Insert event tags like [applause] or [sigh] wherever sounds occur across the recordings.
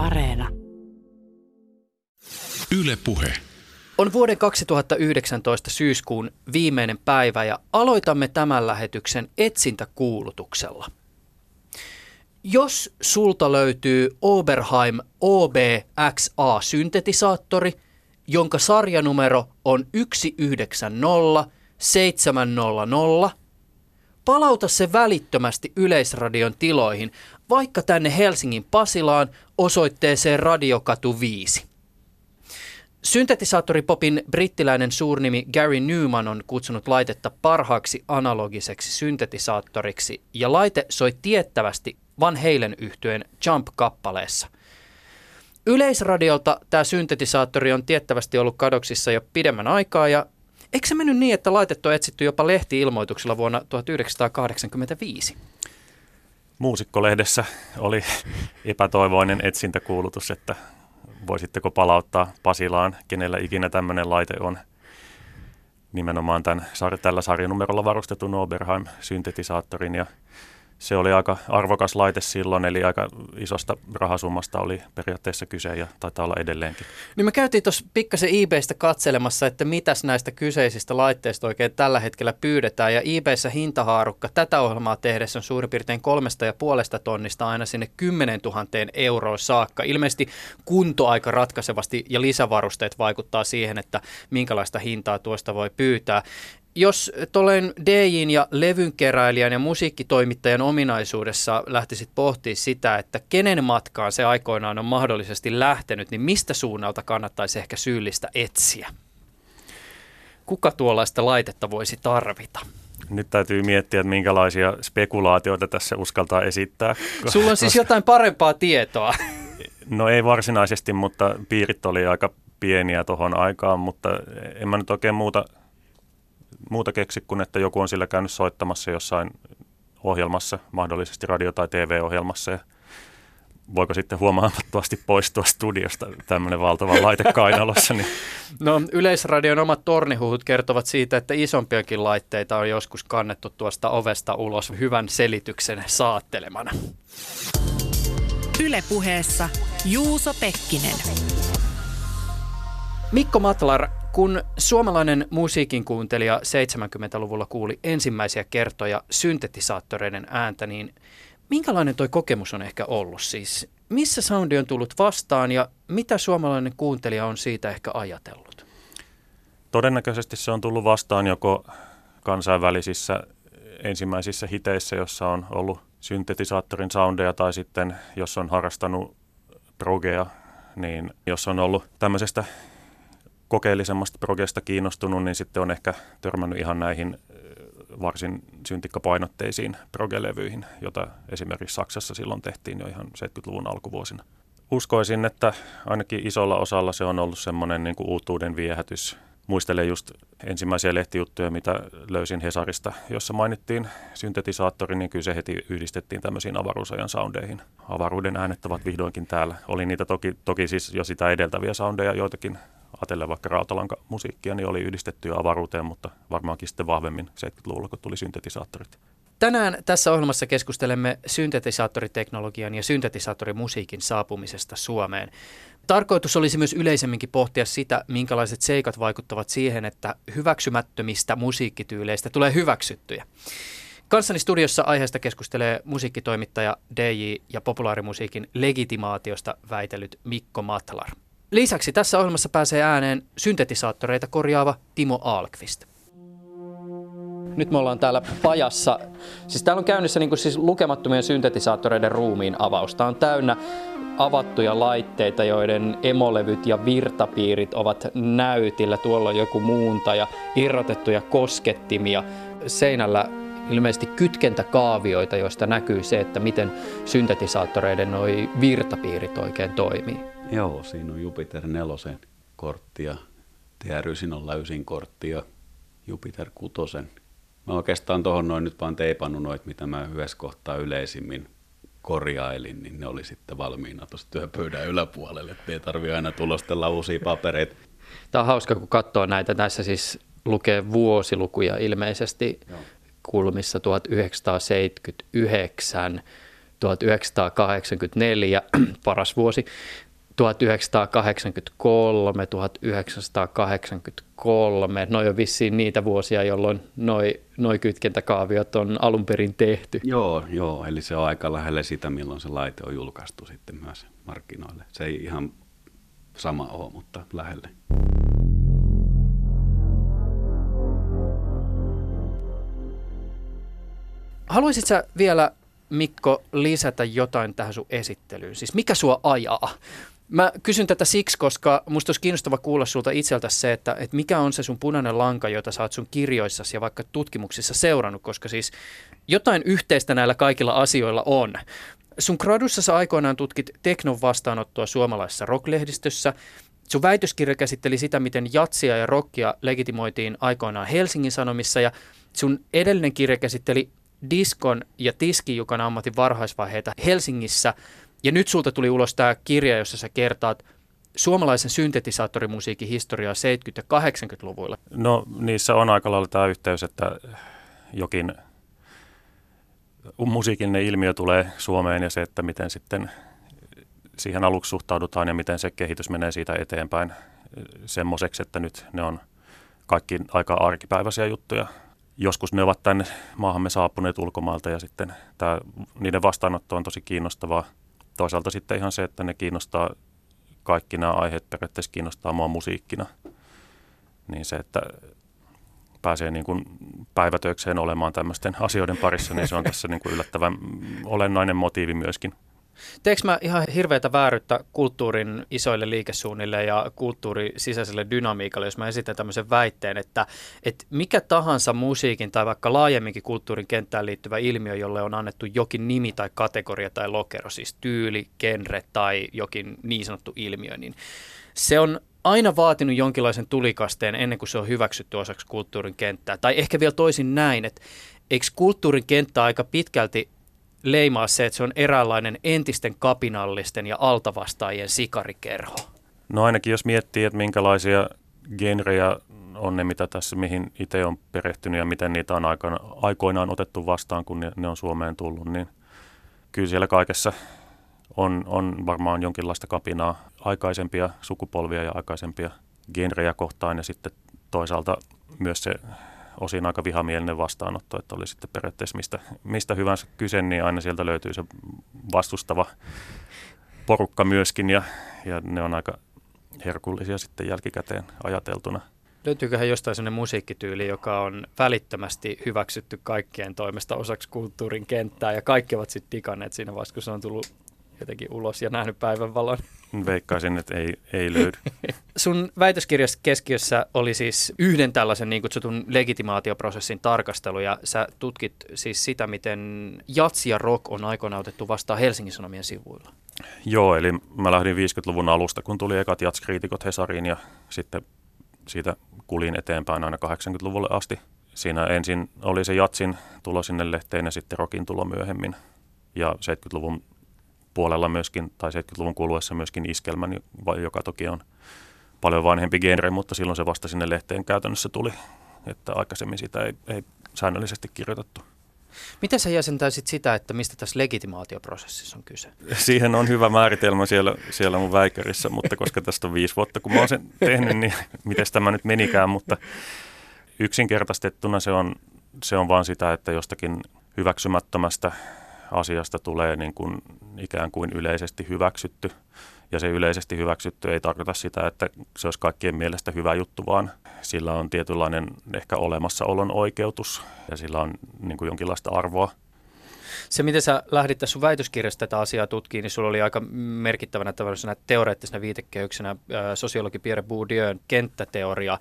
Areena. Yle Puhe. On vuoden 2019 syyskuun viimeinen päivä ja aloitamme tämän lähetyksen etsintäkuulutuksella. Jos sulta löytyy Oberheim OBXA-syntetisaattori, jonka sarjanumero on 190 700, palauta se välittömästi Yleisradion tiloihin, vaikka tänne Helsingin Pasilaan osoitteeseen Radiokatu 5. Syntetisaattoripopin brittiläinen suurnimi Gary Newman on kutsunut laitetta parhaaksi analogiseksi syntetisaattoriksi ja laite soi tiettävästi Van Halen yhtyeen Jump-kappaleessa. Yleisradiolta tämä syntetisaattori on tiettävästi ollut kadoksissa jo pidemmän aikaa ja eikö se mennyt niin, että laitettu on etsitty jopa lehti-ilmoituksella vuonna 1985? Muusikkolehdessä oli epätoivoinen etsintäkuulutus, että voisitteko palauttaa Pasilaan, kenellä ikinä tämmöinen laite on nimenomaan tämän, tällä sarjanumerolla varustetun Oberheim-syntetisaattorin ja se oli aika arvokas laite silloin, eli aika isosta rahasummasta oli periaatteessa kyse ja taitaa olla edelleenkin. Niin me käytiin tuossa pikkasen eBaystä katselemassa, että mitäs näistä kyseisistä laitteista oikein tällä hetkellä pyydetään. Ja eBayssä hintahaarukka tätä ohjelmaa tehdessä on suurin piirtein kolmesta ja puolesta tonnista aina sinne 10 000 euroa saakka. Ilmeisesti kunto aika ratkaisevasti ja lisävarusteet vaikuttaa siihen, että minkälaista hintaa tuosta voi pyytää jos tuollainen DJin ja levynkeräilijän ja musiikkitoimittajan ominaisuudessa lähtisit pohtimaan sitä, että kenen matkaan se aikoinaan on mahdollisesti lähtenyt, niin mistä suunnalta kannattaisi ehkä syyllistä etsiä? Kuka tuollaista laitetta voisi tarvita? Nyt täytyy miettiä, että minkälaisia spekulaatioita tässä uskaltaa esittää. Sulla on siis jotain parempaa tietoa. No ei varsinaisesti, mutta piirit oli aika pieniä tuohon aikaan, mutta en mä nyt oikein muuta – muuta keksi kuin, että joku on sillä käynyt soittamassa jossain ohjelmassa, mahdollisesti radio- tai TV-ohjelmassa ja voiko sitten huomaamattomasti poistua studiosta tämmöinen valtava laite kainalossa. Niin. [laughs] No Yleisradion omat tornihuhut kertovat siitä, että isompiakin laitteita on joskus kannettu tuosta ovesta ulos hyvän selityksen saattelemana. Ylepuheessa Juuso Pekkinen. Mikko Matlar, kun suomalainen musiikin kuuntelija 70-luvulla kuuli ensimmäisiä kertoja syntetisaattoreiden ääntä, niin minkälainen toi kokemus on ehkä ollut? Siis missä soundi on tullut vastaan ja mitä suomalainen kuuntelija on siitä ehkä ajatellut? Todennäköisesti se on tullut vastaan joko kansainvälisissä ensimmäisissä hiteissä, jossa on ollut syntetisaattorin soundeja tai sitten jos on harrastanut progea, niin jos on ollut tämmöisestä kokeellisemmasta progesta kiinnostunut, niin sitten on ehkä törmännyt ihan näihin varsin syntikkapainotteisiin progelevyihin, jota esimerkiksi Saksassa silloin tehtiin jo ihan 70-luvun alkuvuosina. Uskoisin, että ainakin isolla osalla se on ollut semmoinen niin uutuuden viehätys. Muistelen just ensimmäisiä lehtijuttuja, mitä löysin Hesarista, jossa mainittiin syntetisaattori, niin kyllä se heti yhdistettiin tämmöisiin avaruusajan soundeihin. Avaruuden äänet ovat vihdoinkin täällä. Oli niitä toki, toki siis jo sitä edeltäviä soundeja, joitakin ajatellen vaikka rautalanka musiikkia, niin oli yhdistetty jo avaruuteen, mutta varmaankin sitten vahvemmin 70-luvulla, kun tuli syntetisaattorit. Tänään tässä ohjelmassa keskustelemme syntetisaattoriteknologian ja syntetisaattorimusiikin saapumisesta Suomeen. Tarkoitus olisi myös yleisemminkin pohtia sitä, minkälaiset seikat vaikuttavat siihen, että hyväksymättömistä musiikkityyleistä tulee hyväksyttyjä. Kanssani studiossa aiheesta keskustelee musiikkitoimittaja DJ ja populaarimusiikin legitimaatiosta väitellyt Mikko Matlar. Lisäksi tässä ohjelmassa pääsee ääneen syntetisaattoreita korjaava Timo Alkvist. Nyt me ollaan täällä pajassa. Siis täällä on käynnissä niin kuin siis lukemattomien syntetisaattoreiden ruumiin avaus. Tää on täynnä avattuja laitteita, joiden emolevyt ja virtapiirit ovat näytillä. Tuolla on joku muunta ja irrotettuja koskettimia. Seinällä ilmeisesti kytkentäkaavioita, joista näkyy se, että miten syntetisaattoreiden noi virtapiirit oikein toimii. Joo, siinä on Jupiter nelosen kortti ja TRYsin on läysin kortti ja Jupiter kutosen. Mä oikeastaan tuohon noin nyt vaan teipannut noit, mitä mä yhdessä kohtaa yleisimmin korjailin, niin ne oli sitten valmiina tuossa työpöydän yläpuolelle, ettei tarvi aina tulostella uusia papereita. Tämä on hauska, kun katsoo näitä. Näissä siis lukee vuosilukuja ilmeisesti Joo. kulmissa 1979, 1984, [clears throat] paras vuosi, 1983, 1983, noi on vissiin niitä vuosia, jolloin noi, noi kytkentäkaaviot on alun perin tehty. Joo, joo, eli se on aika lähelle sitä, milloin se laite on julkaistu sitten myös markkinoille. Se ei ihan sama ole, mutta lähelle. Haluaisitko vielä, Mikko, lisätä jotain tähän sun esittelyyn? Siis mikä sua ajaa? Mä kysyn tätä siksi, koska musta olisi kiinnostava kuulla sulta itseltä se, että, että mikä on se sun punainen lanka, jota sä oot sun kirjoissasi ja vaikka tutkimuksissa seurannut, koska siis jotain yhteistä näillä kaikilla asioilla on. Sun gradussa sä aikoinaan tutkit teknon vastaanottoa suomalaisessa rocklehdistössä. Sun väitöskirja käsitteli sitä, miten jatsia ja rockia legitimoitiin aikoinaan Helsingin Sanomissa ja sun edellinen kirja käsitteli diskon ja tiskijukan ammatin varhaisvaiheita Helsingissä. Ja nyt sulta tuli ulos tämä kirja, jossa sä kertaat suomalaisen syntetisaattorimusiikin historiaa 70- ja 80-luvuilla. No niissä on aika lailla tämä yhteys, että jokin musiikillinen ilmiö tulee Suomeen ja se, että miten sitten siihen aluksi suhtaudutaan ja miten se kehitys menee siitä eteenpäin semmoiseksi, että nyt ne on kaikki aika arkipäiväisiä juttuja. Joskus ne ovat tänne maahamme saapuneet ulkomailta ja sitten tämä, niiden vastaanotto on tosi kiinnostavaa. Toisaalta sitten ihan se, että ne kiinnostaa kaikki nämä aiheet periaatteessa kiinnostaa mua musiikkina. Niin se, että pääsee niin kuin päivätöikseen olemaan tämmöisten asioiden parissa, niin se on tässä niin kuin yllättävän olennainen motiivi myöskin. Teekö mä ihan hirveätä vääryyttä kulttuurin isoille liikesuunnille ja kulttuurin sisäiselle dynamiikalle, jos mä esitän tämmöisen väitteen, että, että mikä tahansa musiikin tai vaikka laajemminkin kulttuurin kenttään liittyvä ilmiö, jolle on annettu jokin nimi tai kategoria tai lokero, siis tyyli, genre tai jokin niin sanottu ilmiö, niin se on aina vaatinut jonkinlaisen tulikasteen ennen kuin se on hyväksytty osaksi kulttuurin kenttää. Tai ehkä vielä toisin näin, että eikö kulttuurin kenttä aika pitkälti leimaa se, että se on eräänlainen entisten kapinallisten ja altavastaajien sikarikerho? No ainakin jos miettii, että minkälaisia genrejä on ne, mitä tässä, mihin itse on perehtynyt ja miten niitä on aikana, aikoinaan otettu vastaan, kun ne, ne on Suomeen tullut, niin kyllä siellä kaikessa on, on varmaan jonkinlaista kapinaa aikaisempia sukupolvia ja aikaisempia genrejä kohtaan ja sitten toisaalta myös se osin aika vihamielinen vastaanotto, että oli sitten periaatteessa mistä, mistä hyvänsä kyse, niin aina sieltä löytyy se vastustava porukka myöskin ja, ja ne on aika herkullisia sitten jälkikäteen ajateltuna. Löytyyköhän jostain sellainen musiikkityyli, joka on välittömästi hyväksytty kaikkien toimesta osaksi kulttuurin kenttää ja kaikki ovat sitten dikanneet siinä vaiheessa, kun se on tullut jotenkin ulos ja nähnyt päivänvalon. Veikkaisin, että ei, ei löydy. [laughs] Sun väitöskirjassa keskiössä oli siis yhden tällaisen niin kutsutun legitimaatioprosessin tarkastelu ja sä tutkit siis sitä, miten jats ja rock on aikoinaan otettu vastaan Helsingin Sanomien sivuilla. Joo, eli mä lähdin 50-luvun alusta, kun tuli ekat jatskriitikot Hesariin ja sitten siitä kulin eteenpäin aina 80-luvulle asti. Siinä ensin oli se jatsin tulo sinne lehteen ja sitten rokin tulo myöhemmin. Ja 70-luvun puolella myöskin, tai 70-luvun kuluessa myöskin iskelmän, joka toki on paljon vanhempi genre, mutta silloin se vasta sinne lehteen käytännössä tuli, että aikaisemmin sitä ei, ei säännöllisesti kirjoitettu. Miten sä jäsentäisit sitä, että mistä tässä legitimaatioprosessissa on kyse? Siihen on hyvä määritelmä siellä, siellä mun väikärissä, mutta koska tästä on viisi vuotta, kun mä oon sen tehnyt, niin miten tämä nyt menikään, mutta yksinkertaistettuna se on, se on vaan sitä, että jostakin hyväksymättömästä asiasta tulee niin kuin ikään kuin yleisesti hyväksytty. Ja se yleisesti hyväksytty ei tarkoita sitä, että se olisi kaikkien mielestä hyvä juttu, vaan sillä on tietynlainen ehkä olemassaolon oikeutus ja sillä on niin kuin jonkinlaista arvoa. Se, miten sä lähdit tässä sun väitöskirjassa tätä asiaa tutkimaan, niin sulla oli aika merkittävänä tällaisena teoreettisena viitekehyksenä sosiologi Pierre Bourdieu'n kenttäteoria.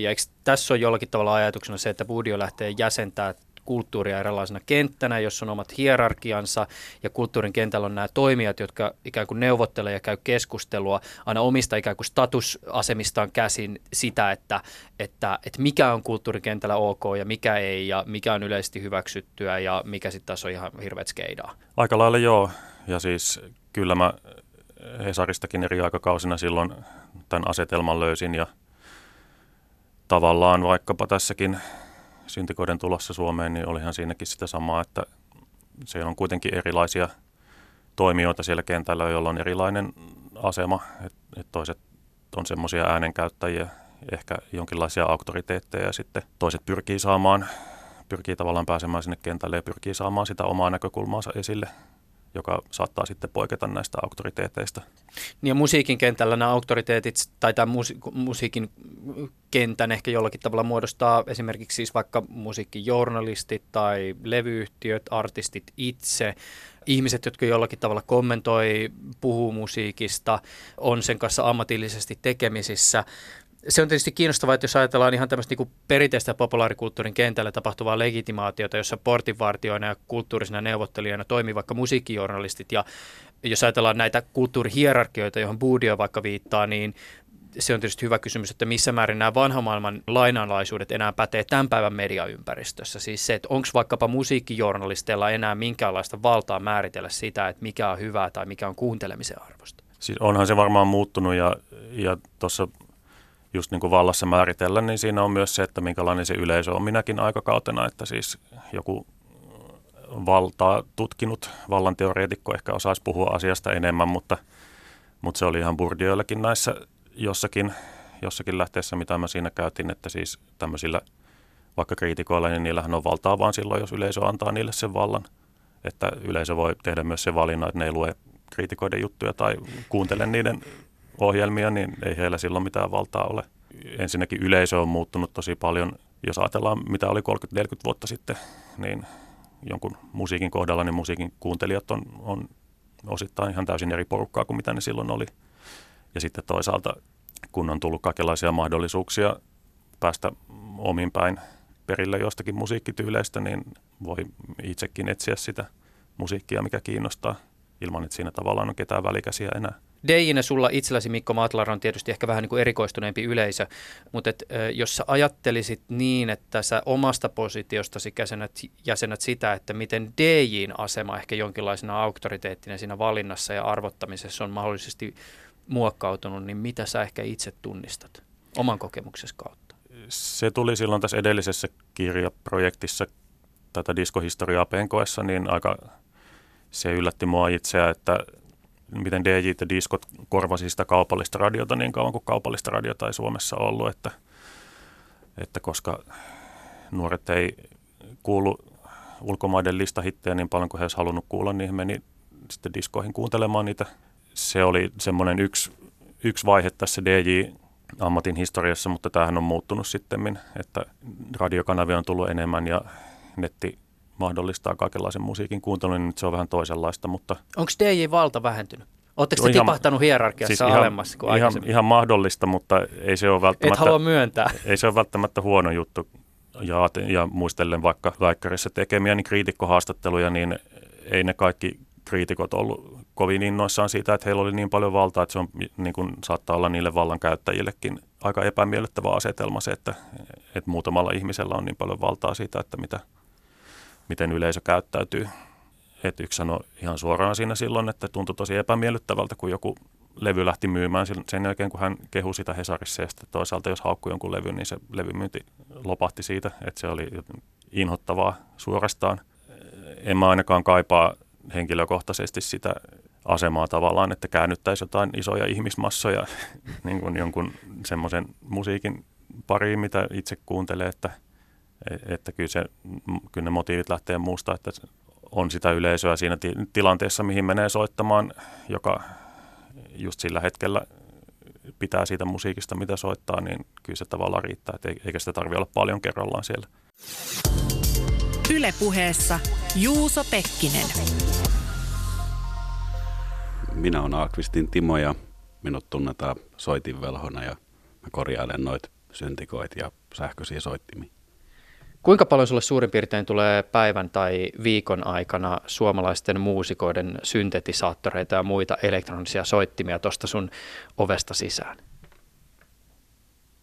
Ja eikö tässä ole jollakin tavalla ajatuksena se, että Bourdieu lähtee jäsentämään kulttuuria erilaisena kenttänä, jossa on omat hierarkiansa ja kulttuurin kentällä on nämä toimijat, jotka ikään kuin neuvottelee ja käy keskustelua aina omista ikään kuin statusasemistaan käsin sitä, että, että, että mikä on kulttuurin kentällä ok ja mikä ei ja mikä on yleisesti hyväksyttyä ja mikä sitten taas on ihan hirveät skeidaa. Aika lailla joo ja siis kyllä mä Hesaristakin eri aikakausina silloin tämän asetelman löysin ja tavallaan vaikkapa tässäkin syntikoiden tulossa Suomeen, niin olihan siinäkin sitä samaa, että se on kuitenkin erilaisia toimijoita siellä kentällä, joilla on erilainen asema. Et, et toiset on semmoisia äänenkäyttäjiä, ehkä jonkinlaisia auktoriteetteja ja sitten toiset pyrkii saamaan, pyrkii tavallaan pääsemään sinne kentälle ja pyrkii saamaan sitä omaa näkökulmaansa esille joka saattaa sitten poiketa näistä auktoriteeteista. Niin ja musiikin kentällä nämä auktoriteetit tai tämä musi- musiikin kentän ehkä jollakin tavalla muodostaa esimerkiksi siis vaikka musiikkijournalistit tai levyyhtiöt, artistit itse, ihmiset, jotka jollakin tavalla kommentoi, puhuu musiikista, on sen kanssa ammatillisesti tekemisissä se on tietysti kiinnostavaa, että jos ajatellaan ihan tämmöistä niin perinteistä populaarikulttuurin kentällä tapahtuvaa legitimaatiota, jossa portinvartioina ja kulttuurisina neuvottelijoina toimii vaikka musiikkijournalistit ja jos ajatellaan näitä kulttuurihierarkioita, johon Budio vaikka viittaa, niin se on tietysti hyvä kysymys, että missä määrin nämä vanhan maailman lainanlaisuudet enää pätee tämän päivän mediaympäristössä. Siis se, että onko vaikkapa musiikkijournalisteilla enää minkäänlaista valtaa määritellä sitä, että mikä on hyvää tai mikä on kuuntelemisen arvosta. Siis onhan se varmaan muuttunut ja, ja tuossa just niin kuin vallassa määritellä, niin siinä on myös se, että minkälainen se yleisö on minäkin aikakautena, että siis joku valtaa tutkinut vallanteoreetikko ehkä osaisi puhua asiasta enemmän, mutta, mutta se oli ihan Bourdieuillekin näissä jossakin, jossakin lähteessä, mitä mä siinä käytin, että siis tämmöisillä vaikka kriitikoilla, niin niillähän on valtaa vaan silloin, jos yleisö antaa niille sen vallan. Että yleisö voi tehdä myös se valinnan, että ne ei lue kriitikoiden juttuja tai kuuntele niiden ohjelmia, niin ei heillä silloin mitään valtaa ole. Ensinnäkin yleisö on muuttunut tosi paljon. Jos ajatellaan, mitä oli 30-40 vuotta sitten, niin jonkun musiikin kohdalla, niin musiikin kuuntelijat on, on osittain ihan täysin eri porukkaa kuin mitä ne silloin oli. Ja sitten toisaalta, kun on tullut kaikenlaisia mahdollisuuksia päästä omin päin perille jostakin musiikkityyleistä, niin voi itsekin etsiä sitä musiikkia, mikä kiinnostaa, ilman että siinä tavallaan on ketään välikäsiä enää. Dejinä sulla itselläsi Mikko Matlar on tietysti ehkä vähän niin kuin erikoistuneempi yleisö, mutta et, jos sä ajattelisit niin, että sä omasta positiostasi jäsenät, jäsenät sitä, että miten DJin asema ehkä jonkinlaisena auktoriteettina siinä valinnassa ja arvottamisessa on mahdollisesti muokkautunut, niin mitä sä ehkä itse tunnistat oman kokemuksesi kautta? Se tuli silloin tässä edellisessä kirjaprojektissa tätä diskohistoriaa penkoessa, niin aika se yllätti mua itseä, että miten DJ ja diskot korvasi sitä kaupallista radiota niin kauan kuin kaupallista radiota ei Suomessa ollut, että, että koska nuoret ei kuulu ulkomaiden listahittejä niin paljon kuin he olisivat halunnut kuulla, niin he meni sitten diskoihin kuuntelemaan niitä. Se oli semmoinen yksi, yksi vaihe tässä DJ-ammatin historiassa, mutta tämähän on muuttunut sitten, että radiokanavia on tullut enemmän ja netti mahdollistaa kaikenlaisen musiikin kuuntelun, niin nyt se on vähän toisenlaista. Mutta... Onko DJ-valta vähentynyt? Oletteko te tipahtanut hierarkiassa siis ihan, alemmas kuin ihan, ihan mahdollista, mutta ei se ole välttämättä... Et halua myöntää. Ei se ole välttämättä huono juttu. Ja, ja muistellen vaikka Väikkärissä tekemiä niin kriitikkohaastatteluja, niin ei ne kaikki kriitikot ollut kovin innoissaan siitä, että heillä oli niin paljon valtaa, että se on, niin kuin saattaa olla niille vallankäyttäjillekin aika epämiellyttävä asetelma se, että, että muutamalla ihmisellä on niin paljon valtaa siitä, että mitä, miten yleisö käyttäytyy. Et yksi sanoi ihan suoraan siinä silloin, että tuntui tosi epämiellyttävältä, kun joku levy lähti myymään sen jälkeen, kun hän kehui sitä Hesarissa. Ja sitten toisaalta, jos haukkui jonkun levyn, niin se levymyynti lopahti siitä, että se oli inhottavaa suorastaan. En mä ainakaan kaipaa henkilökohtaisesti sitä asemaa tavallaan, että käännyttäisiin jotain isoja ihmismassoja [laughs] niin kuin jonkun semmoisen musiikin pariin, mitä itse kuuntelee, että – että kyllä, se, kyllä ne motiivit lähtee muusta, että on sitä yleisöä siinä tilanteessa, mihin menee soittamaan, joka just sillä hetkellä pitää siitä musiikista, mitä soittaa, niin kyllä se tavallaan riittää, että eikä sitä tarvitse olla paljon kerrallaan siellä. Ylepuheessa Juuso Pekkinen. Minä olen Aakvistin Timo ja minut tunnetaan soitinvelhona ja mä korjailen noita syntikoit ja sähköisiä soittimia. Kuinka paljon sulle suurin piirtein tulee päivän tai viikon aikana suomalaisten muusikoiden syntetisaattoreita ja muita elektronisia soittimia tuosta sun ovesta sisään?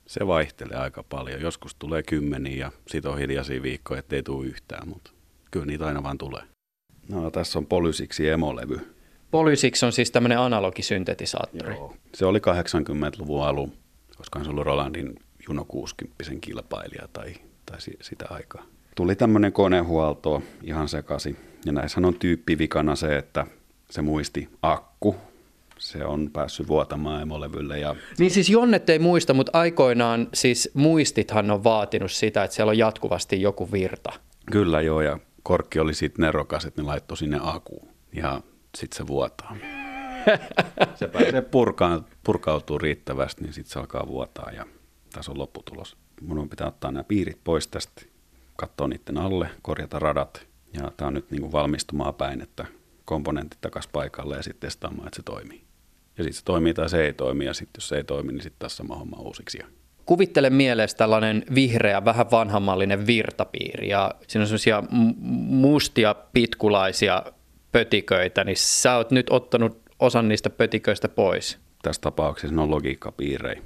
Se vaihtelee aika paljon. Joskus tulee kymmeniä ja sitten on hiljaisia viikkoja, ettei tule yhtään, mutta kyllä niitä aina vaan tulee. No tässä on Polysiksi emolevy. Polysiksi on siis tämmöinen analogisyntetisaattori. Joo. Se oli 80-luvun alun, koska se ollut Rolandin Juno 60 kilpailija tai tai sitä aikaa. Tuli tämmöinen konehuolto ihan sekasi Ja näissähän on tyyppivikana se, että se muisti akku, se on päässyt vuotamaan emolevylle. Ja... Niin siis Jonnet ei muista, mutta aikoinaan siis muistithan on vaatinut sitä, että siellä on jatkuvasti joku virta. Kyllä joo, ja korkki oli sitten nerokas, että ne laittoi sinne akuun ja sitten se vuotaa. [laughs] se pääsee purkaan, purkautuu riittävästi, niin sitten se alkaa vuotaa ja tässä on lopputulos. Mun pitää ottaa nämä piirit pois tästä, katsoa niiden alle, korjata radat ja tämä on nyt niin kuin valmistumaan päin, että komponentit takaisin paikalle ja sitten testaamaan, että se toimii. Ja sitten se toimii tai se ei toimi ja sitten jos se ei toimi, niin sitten taas sama homma uusiksi. Kuvittele mielessä tällainen vihreä, vähän vanhammallinen virtapiiri ja siinä on sellaisia mustia pitkulaisia pötiköitä, niin sä oot nyt ottanut osan niistä pötiköistä pois. Tässä tapauksessa ne on logiikkapiirejä.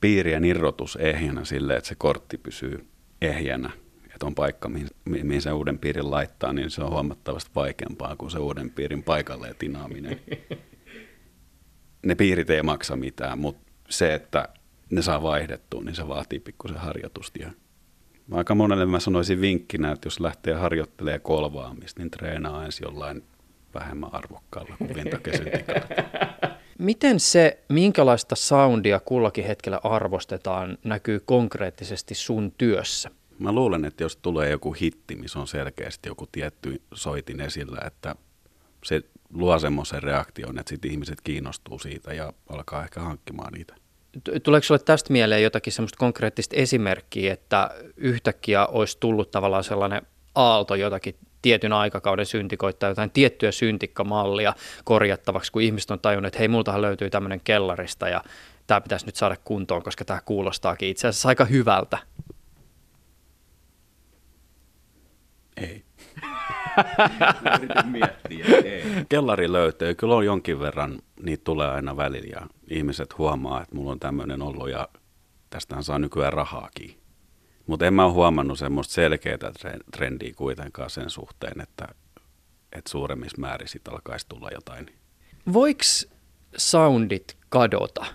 Piirien irrotus ehjänä silleen, että se kortti pysyy ehjänä, että on paikka, mihin, mihin se uuden piirin laittaa, niin se on huomattavasti vaikeampaa kuin se uuden piirin paikalle tinaaminen. ne piirit ei maksa mitään, mutta se, että ne saa vaihdettua, niin se vaatii pikkusen harjoitusta. Ja aika monelle mä sanoisin vinkkinä, että jos lähtee harjoittelemaan kolvaamista, niin treenaa ensin jollain vähemmän arvokkaalla kuin [laughs] Miten se, minkälaista soundia kullakin hetkellä arvostetaan, näkyy konkreettisesti sun työssä? Mä luulen, että jos tulee joku hitti, missä on selkeästi joku tietty soitin esillä, että se luo semmoisen reaktion, että sitten ihmiset kiinnostuu siitä ja alkaa ehkä hankkimaan niitä. Tuleeko sinulle tästä mieleen jotakin semmoista konkreettista esimerkkiä, että yhtäkkiä olisi tullut tavallaan sellainen aalto jotakin tietyn aikakauden syntikoita jotain tiettyä syntikkamallia korjattavaksi, kun ihmiset on tajunnut, että hei, multahan löytyy tämmöinen kellarista ja tämä pitäisi nyt saada kuntoon, koska tämä kuulostaakin itse asiassa aika hyvältä. Ei. [laughs] miettiä, ei. Kellari löytyy. Kyllä on jonkin verran, niitä tulee aina välillä ja ihmiset huomaa, että mulla on tämmöinen ollut ja tästähän saa nykyään rahaakin. Mutta en mä ole huomannut semmoista selkeää trendiä kuitenkaan sen suhteen, että, että suuremmissa määrin sitten alkaisi tulla jotain. Voiko soundit kadota?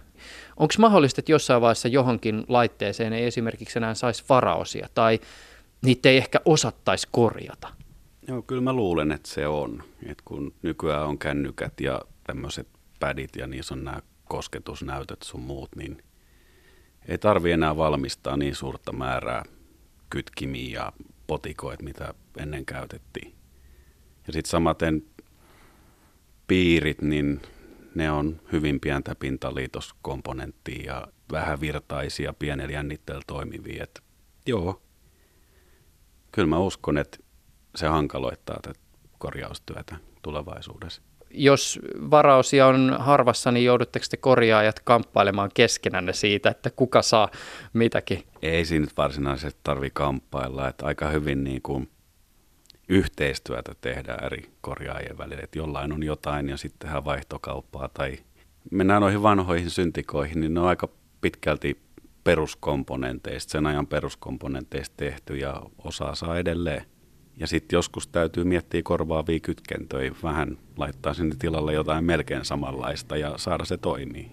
Onko mahdollista, että jossain vaiheessa johonkin laitteeseen ei esimerkiksi enää saisi varaosia tai niitä ei ehkä osattaisi korjata? Joo, kyllä mä luulen, että se on. Et kun nykyään on kännykät ja tämmöiset pädit ja niissä on nämä kosketusnäytöt sun muut, niin ei tarvi enää valmistaa niin suurta määrää kytkimiä ja potikoita, mitä ennen käytettiin. Ja sitten samaten piirit, niin ne on hyvin pientä pintaliitoskomponenttia ja vähän virtaisia, pienellä jännitteellä toimivia. Et joo, kyllä mä uskon, että se hankaloittaa tätä korjaustyötä tulevaisuudessa jos varaosia on harvassa, niin joudutteko te korjaajat kamppailemaan keskenänne siitä, että kuka saa mitäkin? Ei siinä nyt varsinaisesti tarvi kamppailla, että aika hyvin niin kuin yhteistyötä tehdään eri korjaajien välillä, että jollain on jotain ja sitten tehdään vaihtokauppaa tai mennään noihin vanhoihin syntikoihin, niin ne on aika pitkälti peruskomponenteista, sen ajan peruskomponenteista tehty ja osaa saa edelleen. Ja sitten joskus täytyy miettiä korvaavia kytkentöjä, vähän laittaa sinne tilalle jotain melkein samanlaista ja saada se toimii.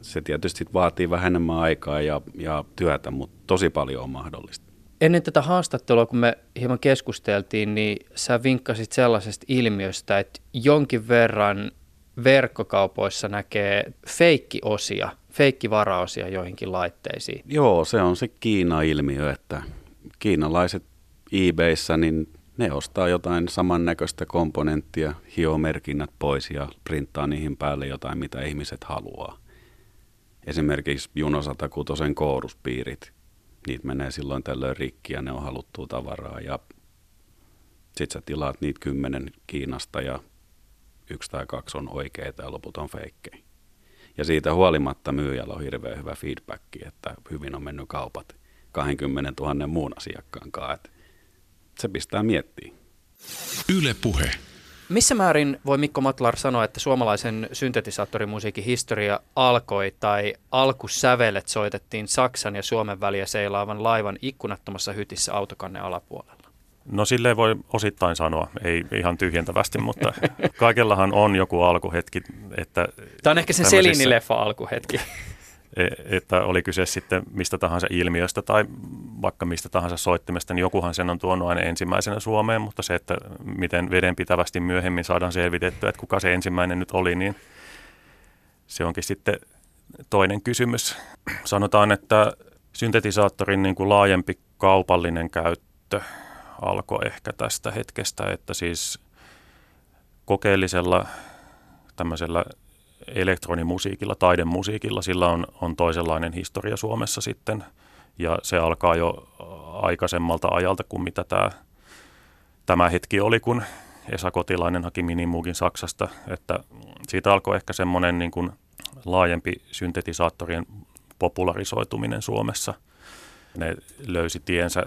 Se tietysti vaatii vähän enemmän aikaa ja, ja työtä, mutta tosi paljon on mahdollista. Ennen tätä haastattelua, kun me hieman keskusteltiin, niin sä vinkkasit sellaisesta ilmiöstä, että jonkin verran verkkokaupoissa näkee feikkiosia, feikkivaraosia joihinkin laitteisiin. Joo, se on se Kiina-ilmiö, että kiinalaiset eBayssä, niin ne ostaa jotain samannäköistä komponenttia, hio merkinnät pois ja printtaa niihin päälle jotain, mitä ihmiset haluaa. Esimerkiksi Juno 106 kooruspiirit, niitä menee silloin tällöin rikki ja ne on haluttua tavaraa ja sit sä tilaat niitä kymmenen Kiinasta ja yksi tai kaksi on oikeita ja loput on feikkejä. Ja siitä huolimatta myyjällä on hirveän hyvä feedback, että hyvin on mennyt kaupat 20 000 muun asiakkaan kanssa se pistää miettiä. Yle Puhe. Missä määrin voi Mikko Matlar sanoa, että suomalaisen syntetisaattorimusiikin historia alkoi tai alkusävelet soitettiin Saksan ja Suomen väliä seilaavan laivan ikkunattomassa hytissä autokannen alapuolella? No silleen voi osittain sanoa, ei ihan tyhjentävästi, mutta [laughs] kaikellahan on joku alkuhetki. Että Tämä on ehkä sen tämmöisissä... Selini-leffa alkuhetki. [laughs] E- että oli kyse sitten mistä tahansa ilmiöstä tai vaikka mistä tahansa soittimesta, niin jokuhan sen on tuonut aina ensimmäisenä Suomeen, mutta se, että miten vedenpitävästi myöhemmin saadaan selvitettyä, että kuka se ensimmäinen nyt oli, niin se onkin sitten toinen kysymys. Sanotaan, että syntetisaattorin niin kuin laajempi kaupallinen käyttö alkoi ehkä tästä hetkestä, että siis kokeellisella tämmöisellä elektronimusiikilla, taidemusiikilla, sillä on, on toisenlainen historia Suomessa sitten. Ja se alkaa jo aikaisemmalta ajalta kuin mitä tämä, tämä hetki oli, kun Esa Kotilainen haki Minimuukin Saksasta. Että siitä alkoi ehkä semmoinen niin kuin laajempi syntetisaattorien popularisoituminen Suomessa. Ne löysi tiensä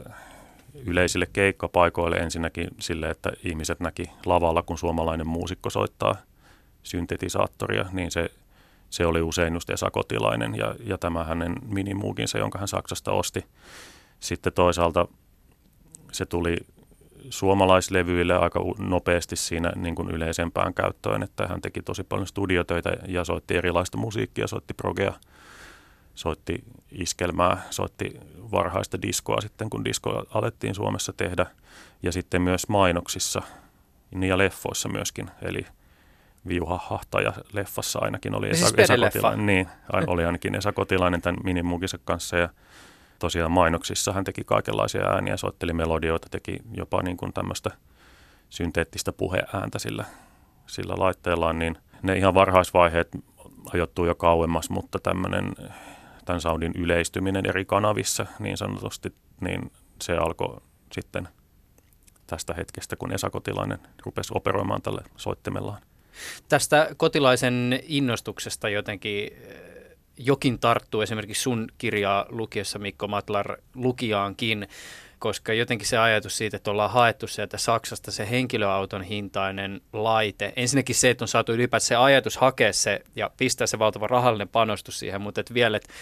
yleisille keikkapaikoille ensinnäkin sille, että ihmiset näki lavalla, kun suomalainen muusikko soittaa – syntetisaattoria, niin se, se oli usein just Esa Kotilainen ja, ja tämä hänen minimuukinsa, jonka hän Saksasta osti. Sitten toisaalta se tuli suomalaislevyille aika nopeasti siinä niin kuin yleisempään käyttöön, että hän teki tosi paljon studiotöitä ja soitti erilaista musiikkia, soitti progea, soitti iskelmää, soitti varhaista diskoa sitten, kun disko alettiin Suomessa tehdä, ja sitten myös mainoksissa niin ja leffoissa myöskin, eli – viuhahahtaja leffassa ainakin oli Esa, siis Esa Kotilainen. Niin, oli ainakin Esa Kotilainen tämän minimugisen kanssa ja tosiaan mainoksissa hän teki kaikenlaisia ääniä, soitteli melodioita, teki jopa niin kuin tämmöistä synteettistä puheääntä sillä, sillä laitteellaan, niin ne ihan varhaisvaiheet ajoittuu jo kauemmas, mutta tämmöinen tämän soundin yleistyminen eri kanavissa niin sanotusti, niin se alkoi sitten tästä hetkestä, kun Esa Kotilainen rupesi operoimaan tälle soittimellaan. Tästä kotilaisen innostuksesta jotenkin eh, jokin tarttuu esimerkiksi sun kirjaa lukiessa Mikko Matlar lukijaankin, koska jotenkin se ajatus siitä, että ollaan haettu sieltä Saksasta se henkilöauton hintainen laite. Ensinnäkin se, että on saatu ylipäätään se ajatus hakea se ja pistää se valtava rahallinen panostus siihen, mutta että vielä, että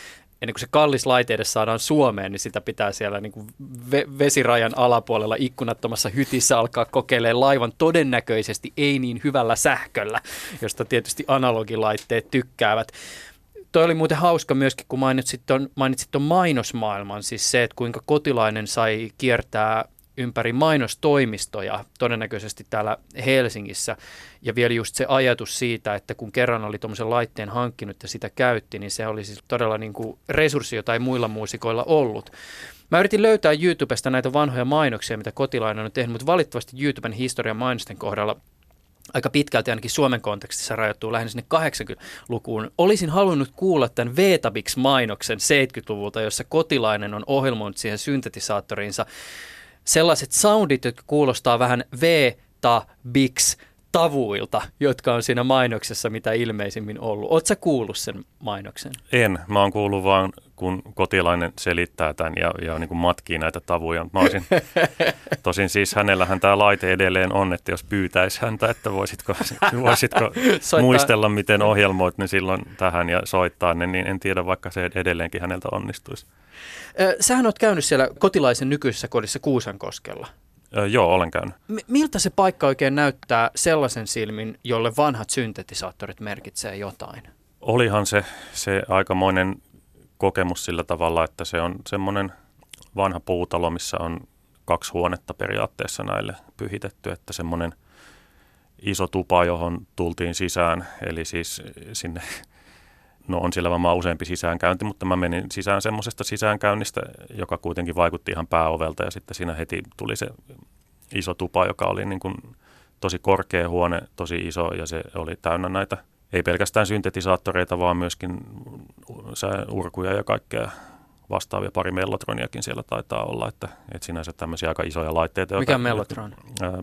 ennen kuin se kallis laite edes saadaan Suomeen, niin sitä pitää siellä niin kuin ve- vesirajan alapuolella ikkunattomassa hytissä alkaa kokeilemaan laivan todennäköisesti ei niin hyvällä sähköllä, josta tietysti analogilaitteet tykkäävät. Toi oli muuten hauska myöskin, kun mainitsit ton, mainitsit mainosmaailman, siis se, että kuinka kotilainen sai kiertää ympäri mainostoimistoja, todennäköisesti täällä Helsingissä. Ja vielä just se ajatus siitä, että kun kerran oli tuommoisen laitteen hankkinut ja sitä käytti, niin se oli siis todella niin kuin resurssi, jota ei muilla muusikoilla ollut. Mä yritin löytää YouTubesta näitä vanhoja mainoksia, mitä kotilainen on tehnyt, mutta valitettavasti YouTuben historian mainosten kohdalla aika pitkälti ainakin Suomen kontekstissa rajoittuu lähinnä sinne 80-lukuun. Olisin halunnut kuulla tämän Vetabix-mainoksen 70-luvulta, jossa kotilainen on ohjelmoinut siihen syntetisaattoriinsa sellaiset soundit, jotka kuulostaa vähän v ta bix tavuilta, jotka on siinä mainoksessa mitä ilmeisimmin ollut. Oletko kuullut sen mainoksen? En. Mä oon kuullut vaan, kun kotilainen selittää tämän ja, ja niin kuin matkii näitä tavuja. Mä olisin, [laughs] tosin siis hänellähän tämä laite edelleen on, että jos pyytäisi häntä, että voisitko, [laughs] voisitko muistella, miten ohjelmoit ne silloin tähän ja soittaa ne, niin en tiedä, vaikka se edelleenkin häneltä onnistuisi. Sähän oot käynyt siellä kotilaisen nykyisessä kodissa Kuusankoskella. Ö, joo, olen käynyt. M- miltä se paikka oikein näyttää sellaisen silmin, jolle vanhat syntetisaattorit merkitsee jotain? Olihan se, se aikamoinen kokemus sillä tavalla, että se on semmoinen vanha puutalo, missä on kaksi huonetta periaatteessa näille pyhitetty, että semmoinen iso tupa, johon tultiin sisään, eli siis sinne No on siellä varmaan useampi sisäänkäynti, mutta mä menin sisään semmoisesta sisäänkäynnistä, joka kuitenkin vaikutti ihan pääovelta ja sitten siinä heti tuli se iso tupa, joka oli niin kuin tosi korkea huone, tosi iso ja se oli täynnä näitä ei pelkästään syntetisaattoreita, vaan myöskin urkuja ja kaikkea vastaavia. Pari mellotroniakin siellä taitaa olla, että, että sinänsä tämmöisiä aika isoja laitteita. Mikä on mellotron?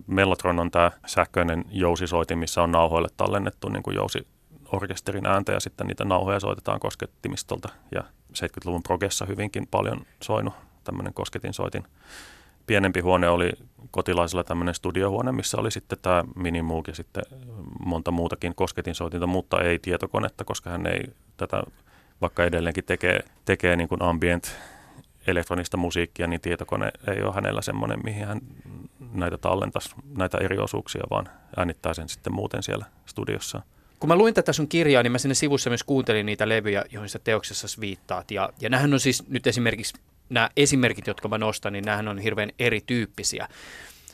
Mellotron on tämä sähköinen jousisoitin, missä on nauhoille tallennettu niin kuin jousi, orkesterin ääntä ja sitten niitä nauhoja soitetaan koskettimistolta. Ja 70-luvun progessa hyvinkin paljon soinut tämmöinen kosketinsoitin. Pienempi huone oli kotilaisella tämmöinen studiohuone, missä oli sitten tämä Minimoog ja sitten monta muutakin kosketinsoitinta, mutta ei tietokonetta, koska hän ei tätä, vaikka edelleenkin tekee, tekee niin kuin ambient elektronista musiikkia, niin tietokone ei ole hänellä semmoinen, mihin hän näitä tallentaisi, näitä eri osuuksia, vaan äänittää sen sitten muuten siellä studiossa. Kun mä luin tätä sun kirjaa, niin mä sinne sivussa myös kuuntelin niitä levyjä, joihin sä teoksessa viittaat. Ja, ja nämähän on siis nyt esimerkiksi, nämä esimerkit, jotka mä nostan, niin nämähän on hirveän erityyppisiä.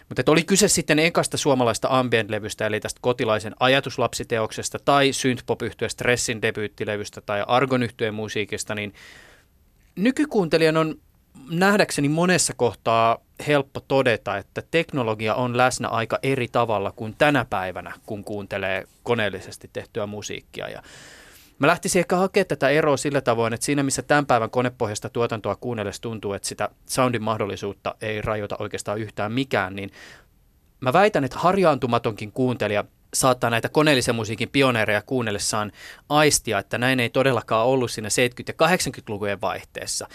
Mutta oli kyse sitten ekasta suomalaista ambient-levystä, eli tästä kotilaisen ajatuslapsiteoksesta, tai synthpop Stressin debyyttilevystä, tai argon musiikista, niin nykykuuntelijan on nähdäkseni monessa kohtaa helppo todeta, että teknologia on läsnä aika eri tavalla kuin tänä päivänä, kun kuuntelee koneellisesti tehtyä musiikkia. Ja Mä lähtisin ehkä hakemaan tätä eroa sillä tavoin, että siinä missä tämän päivän konepohjasta tuotantoa kuunnellessa tuntuu, että sitä soundin mahdollisuutta ei rajoita oikeastaan yhtään mikään, niin mä väitän, että harjaantumatonkin kuuntelija saattaa näitä koneellisen musiikin pioneereja kuunnellessaan aistia, että näin ei todellakaan ollut siinä 70- ja 80-lukujen vaihteessa.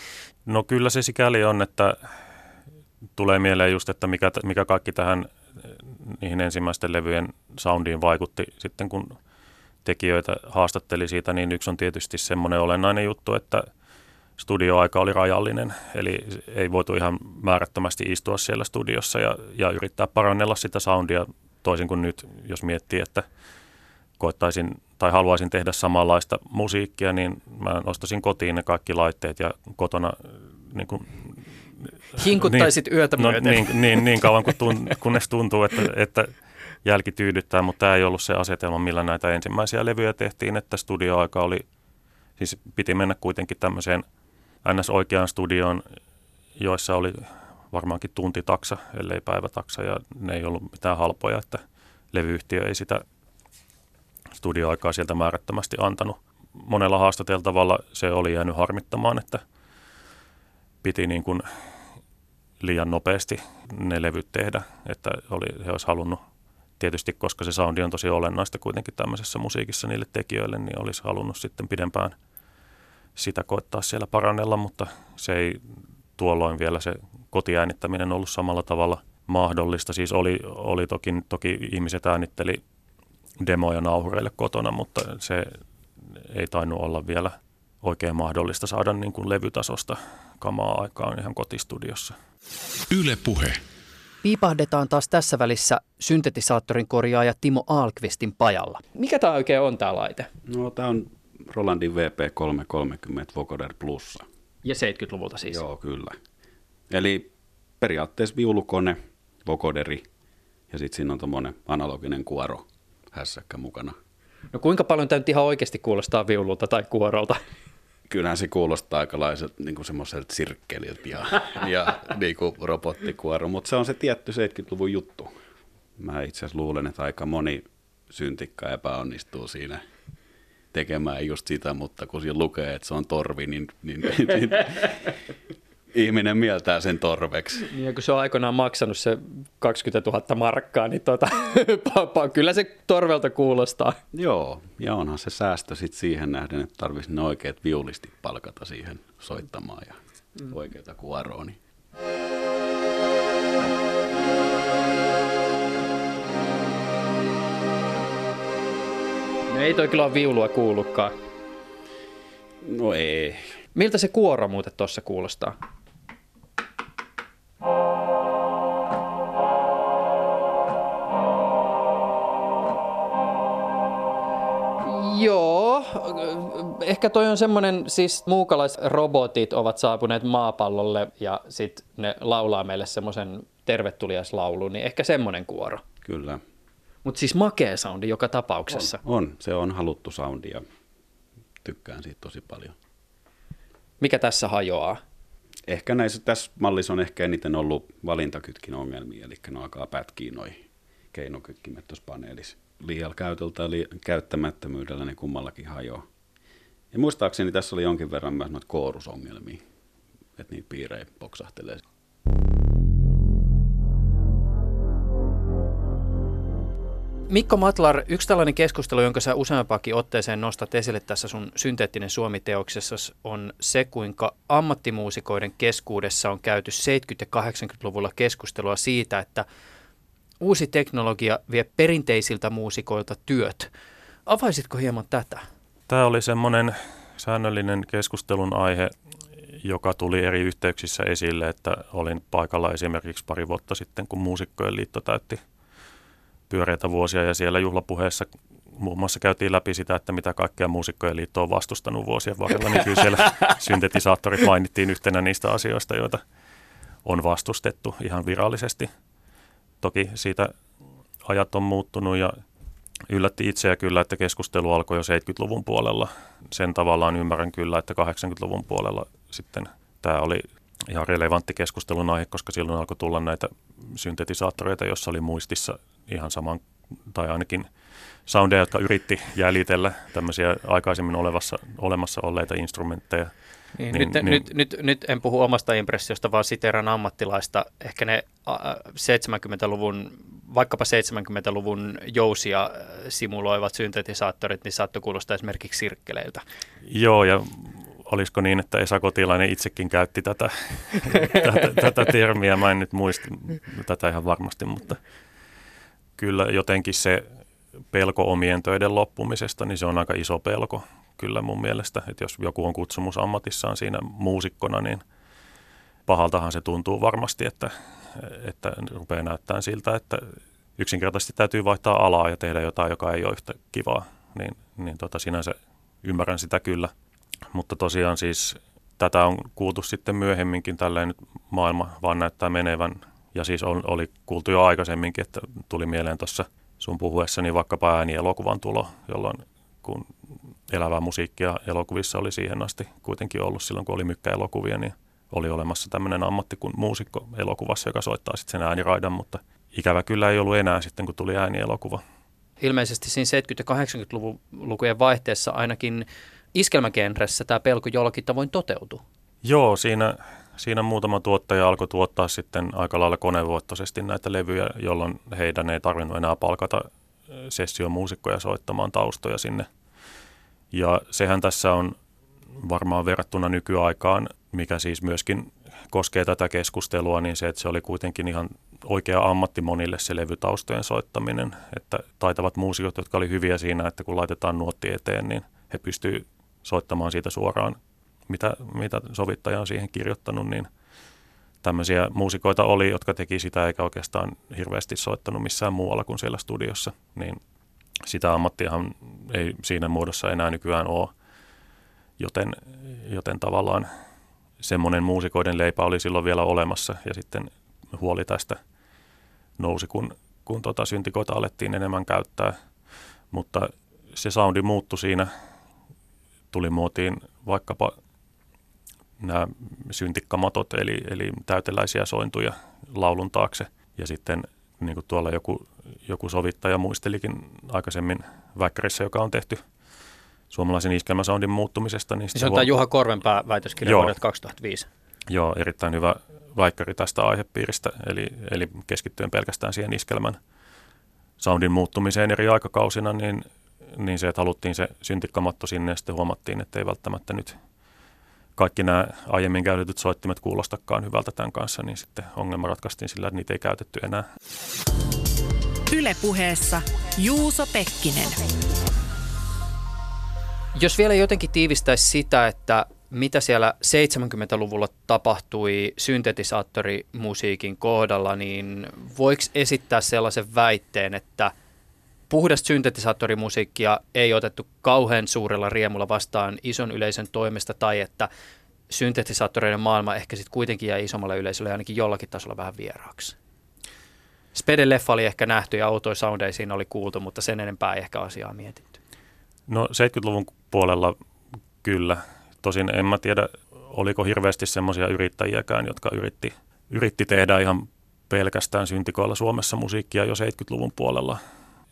No kyllä se sikäli on, että tulee mieleen just, että mikä, mikä kaikki tähän niihin ensimmäisten levyjen soundiin vaikutti sitten, kun tekijöitä haastatteli siitä, niin yksi on tietysti semmoinen olennainen juttu, että studioaika oli rajallinen, eli ei voitu ihan määrättömästi istua siellä studiossa ja, ja yrittää parannella sitä soundia toisin kuin nyt, jos miettii, että koettaisin tai haluaisin tehdä samanlaista musiikkia, niin mä ostasin kotiin ne kaikki laitteet ja kotona niin kuin, Hinkuttaisit niin, yötä no, niin, niin, niin kauan kun tun, kunnes tuntuu, että, että jälki tyydyttää, mutta tämä ei ollut se asetelma, millä näitä ensimmäisiä levyjä tehtiin, että studioaika oli, siis piti mennä kuitenkin tämmöiseen ns. oikeaan studioon, joissa oli varmaankin tuntitaksa, ellei päivätaksa, ja ne ei ollut mitään halpoja, että levyyhtiö ei sitä studioaikaa sieltä määrättömästi antanut. Monella haastateltavalla se oli jäänyt harmittamaan, että piti niin kuin liian nopeasti ne levyt tehdä, että oli, he olisi halunnut tietysti, koska se soundi on tosi olennaista kuitenkin tämmöisessä musiikissa niille tekijöille, niin olisi halunnut sitten pidempään sitä koettaa siellä parannella, mutta se ei tuolloin vielä se kotiäänittäminen ollut samalla tavalla mahdollista. Siis oli, oli toki, toki ihmiset äänitteli demoja nauhureille kotona, mutta se ei tainnut olla vielä oikein mahdollista saada niin kuin levytasosta kamaa aikaan ihan kotistudiossa. Yle Puhe. Piipahdetaan taas tässä välissä syntetisaattorin korjaaja Timo Alkvistin pajalla. Mikä tämä oikein on tämä laite? No tämä on Rolandin VP330 Vocoder Plussa. Ja 70-luvulta siis? Joo, kyllä. Eli periaatteessa viulukone, vokoderi ja sitten siinä on tuommoinen analoginen kuoro hässäkkä mukana. No kuinka paljon tämä ihan oikeasti kuulostaa viululta tai kuorolta? Kyllähän se kuulostaa aikalaiset niin semmoiselta sirkkeliltä ja, ja niin kuin robottikuoro, mutta se on se tietty 70-luvun juttu. Mä itse asiassa luulen, että aika moni syntikka epäonnistuu siinä tekemään just sitä, mutta kun siinä lukee, että se on torvi, niin, niin, niin ihminen mieltää sen torveksi. Niin, ja kun se on aikoinaan maksanut se 20 000 markkaa, niin tota, [laughs] kyllä se torvelta kuulostaa. Joo, ja onhan se säästö sitten siihen nähden, että tarvitsisi ne oikeat viulistit palkata siihen soittamaan ja mm. oikeita kuoroa. Niin. No ei toi kyllä ole viulua kuullutkaan. No ei. Miltä se kuoro muuten tuossa kuulostaa? Joo, ehkä toi on semmoinen, siis muukalaisrobotit ovat saapuneet maapallolle ja sitten ne laulaa meille semmoisen tervetuliaislaulun, niin ehkä semmoinen kuoro. Kyllä. Mutta siis makea soundi joka tapauksessa. On, on, se on haluttu soundi ja tykkään siitä tosi paljon. Mikä tässä hajoaa? Ehkä näissä, tässä mallissa on ehkä eniten ollut valintakytkin ongelmia, eli ne alkaa pätkiä noin keinokytkimet tuossa paneelissa. Liialla käytöltä ja li- käyttämättömyydellä ne kummallakin hajoaa. Ja muistaakseni tässä oli jonkin verran myös noita koorusongelmia, että niitä piirejä poksahtelee. Mikko Matlar, yksi tällainen keskustelu, jonka sä useampaakin otteeseen nostat esille tässä sun synteettinen Suomi-teoksessa, on se, kuinka ammattimuusikoiden keskuudessa on käyty 70- ja 80-luvulla keskustelua siitä, että uusi teknologia vie perinteisiltä muusikoilta työt. Avaisitko hieman tätä? Tämä oli semmoinen säännöllinen keskustelun aihe, joka tuli eri yhteyksissä esille, että olin paikalla esimerkiksi pari vuotta sitten, kun Muusikkojen liitto täytti pyöreitä vuosia ja siellä juhlapuheessa muun muassa käytiin läpi sitä, että mitä kaikkea muusikkojen liitto on vastustanut vuosien varrella, niin kyllä siellä [laughs] syntetisaattorit mainittiin yhtenä niistä asioista, joita on vastustettu ihan virallisesti. Toki siitä ajat on muuttunut ja yllätti itseä kyllä, että keskustelu alkoi jo 70-luvun puolella. Sen tavallaan ymmärrän kyllä, että 80-luvun puolella sitten tämä oli ihan relevantti keskustelun aihe, koska silloin alkoi tulla näitä syntetisaattoreita, joissa oli muistissa ihan saman, tai ainakin soundeja, jotka yritti jäljitellä tämmöisiä aikaisemmin olevassa, olemassa olleita instrumentteja. Niin, niin, nyt, niin, nyt, nyt, nyt en puhu omasta impressiosta, vaan siteran ammattilaista. Ehkä ne 70-luvun, vaikkapa 70-luvun jousia simuloivat syntetisaattorit, niin saattoi kuulostaa esimerkiksi sirkkeleiltä. Joo, ja olisiko niin, että Esa Kotilainen itsekin käytti tätä, [laughs] tätä, tätä termiä. Mä en nyt muista tätä ihan varmasti, mutta kyllä jotenkin se pelko omien töiden loppumisesta, niin se on aika iso pelko kyllä mun mielestä. Että jos joku on kutsumus ammatissaan siinä muusikkona, niin pahaltahan se tuntuu varmasti, että, että rupeaa näyttämään siltä, että yksinkertaisesti täytyy vaihtaa alaa ja tehdä jotain, joka ei ole yhtä kivaa. Niin, niin tota, sinänsä ymmärrän sitä kyllä – mutta tosiaan siis tätä on kuultu sitten myöhemminkin, tälleen nyt maailma vaan näyttää menevän. Ja siis oli kuultu jo aikaisemminkin, että tuli mieleen tuossa sun puhuessani vaikkapa äänielokuvan tulo, jolloin kun elävää musiikkia elokuvissa oli siihen asti kuitenkin ollut silloin, kun oli mykkäelokuvia, niin oli olemassa tämmöinen ammatti kuin muusikko elokuvassa, joka soittaa sitten sen ääniraidan, mutta ikävä kyllä ei ollut enää sitten, kun tuli äänielokuva. Ilmeisesti siinä 70- ja 80-luvun lukujen vaihteessa ainakin iskelmägenressä tämä pelko jollakin tavoin toteutui. Joo, siinä, siinä muutama tuottaja alkoi tuottaa sitten aika lailla konevoittoisesti näitä levyjä, jolloin heidän ei tarvinnut enää palkata sessiomuusikkoja soittamaan taustoja sinne. Ja sehän tässä on varmaan verrattuna nykyaikaan, mikä siis myöskin koskee tätä keskustelua, niin se, että se oli kuitenkin ihan oikea ammatti monille se levytaustojen soittaminen. Että taitavat muusikot, jotka oli hyviä siinä, että kun laitetaan nuotti eteen, niin he pystyvät soittamaan siitä suoraan, mitä, mitä sovittaja on siihen kirjoittanut, niin tämmöisiä muusikoita oli, jotka teki sitä eikä oikeastaan hirveästi soittanut missään muualla kuin siellä studiossa, niin sitä ammattiahan ei siinä muodossa enää nykyään ole, joten, joten tavallaan semmoinen muusikoiden leipä oli silloin vielä olemassa ja sitten huoli tästä nousi, kun, kun tota syntikoita alettiin enemmän käyttää, mutta se soundi muuttui siinä. Tuli muotiin vaikkapa nämä syntikkamatot, eli, eli täyteläisiä sointuja laulun taakse. Ja sitten niin kuin tuolla joku, joku sovittaja muistelikin aikaisemmin väkkärissä, joka on tehty suomalaisen iskelmäsoundin muuttumisesta. Niin se on tämä Juha Korvenpää väitöskirja vuodelta 2005. Joo, erittäin hyvä väikkäri tästä aihepiiristä, eli, eli keskittyen pelkästään siihen iskelmän soundin muuttumiseen eri aikakausina, niin niin se, että haluttiin se syntikkamatto sinne ja sitten huomattiin, että ei välttämättä nyt kaikki nämä aiemmin käytetyt soittimet kuulostakaan hyvältä tämän kanssa, niin sitten ongelma ratkaistiin sillä, että niitä ei käytetty enää. Ylepuheessa Juuso Pekkinen. Jos vielä jotenkin tiivistäisi sitä, että mitä siellä 70-luvulla tapahtui syntetisaattorimusiikin kohdalla, niin voiko esittää sellaisen väitteen, että – puhdasta syntetisaattorimusiikkia ei otettu kauhean suurella riemulla vastaan ison yleisön toimesta tai että syntetisaattoreiden maailma ehkä sitten kuitenkin jäi isommalle yleisölle ainakin jollakin tasolla vähän vieraaksi. Speden leffa oli ehkä nähty ja autoja soundeja siinä oli kuultu, mutta sen enempää ei ehkä asiaa mietitty. No 70-luvun puolella kyllä. Tosin en mä tiedä, oliko hirveästi semmoisia yrittäjiäkään, jotka yritti, yritti tehdä ihan pelkästään syntikoilla Suomessa musiikkia jo 70-luvun puolella.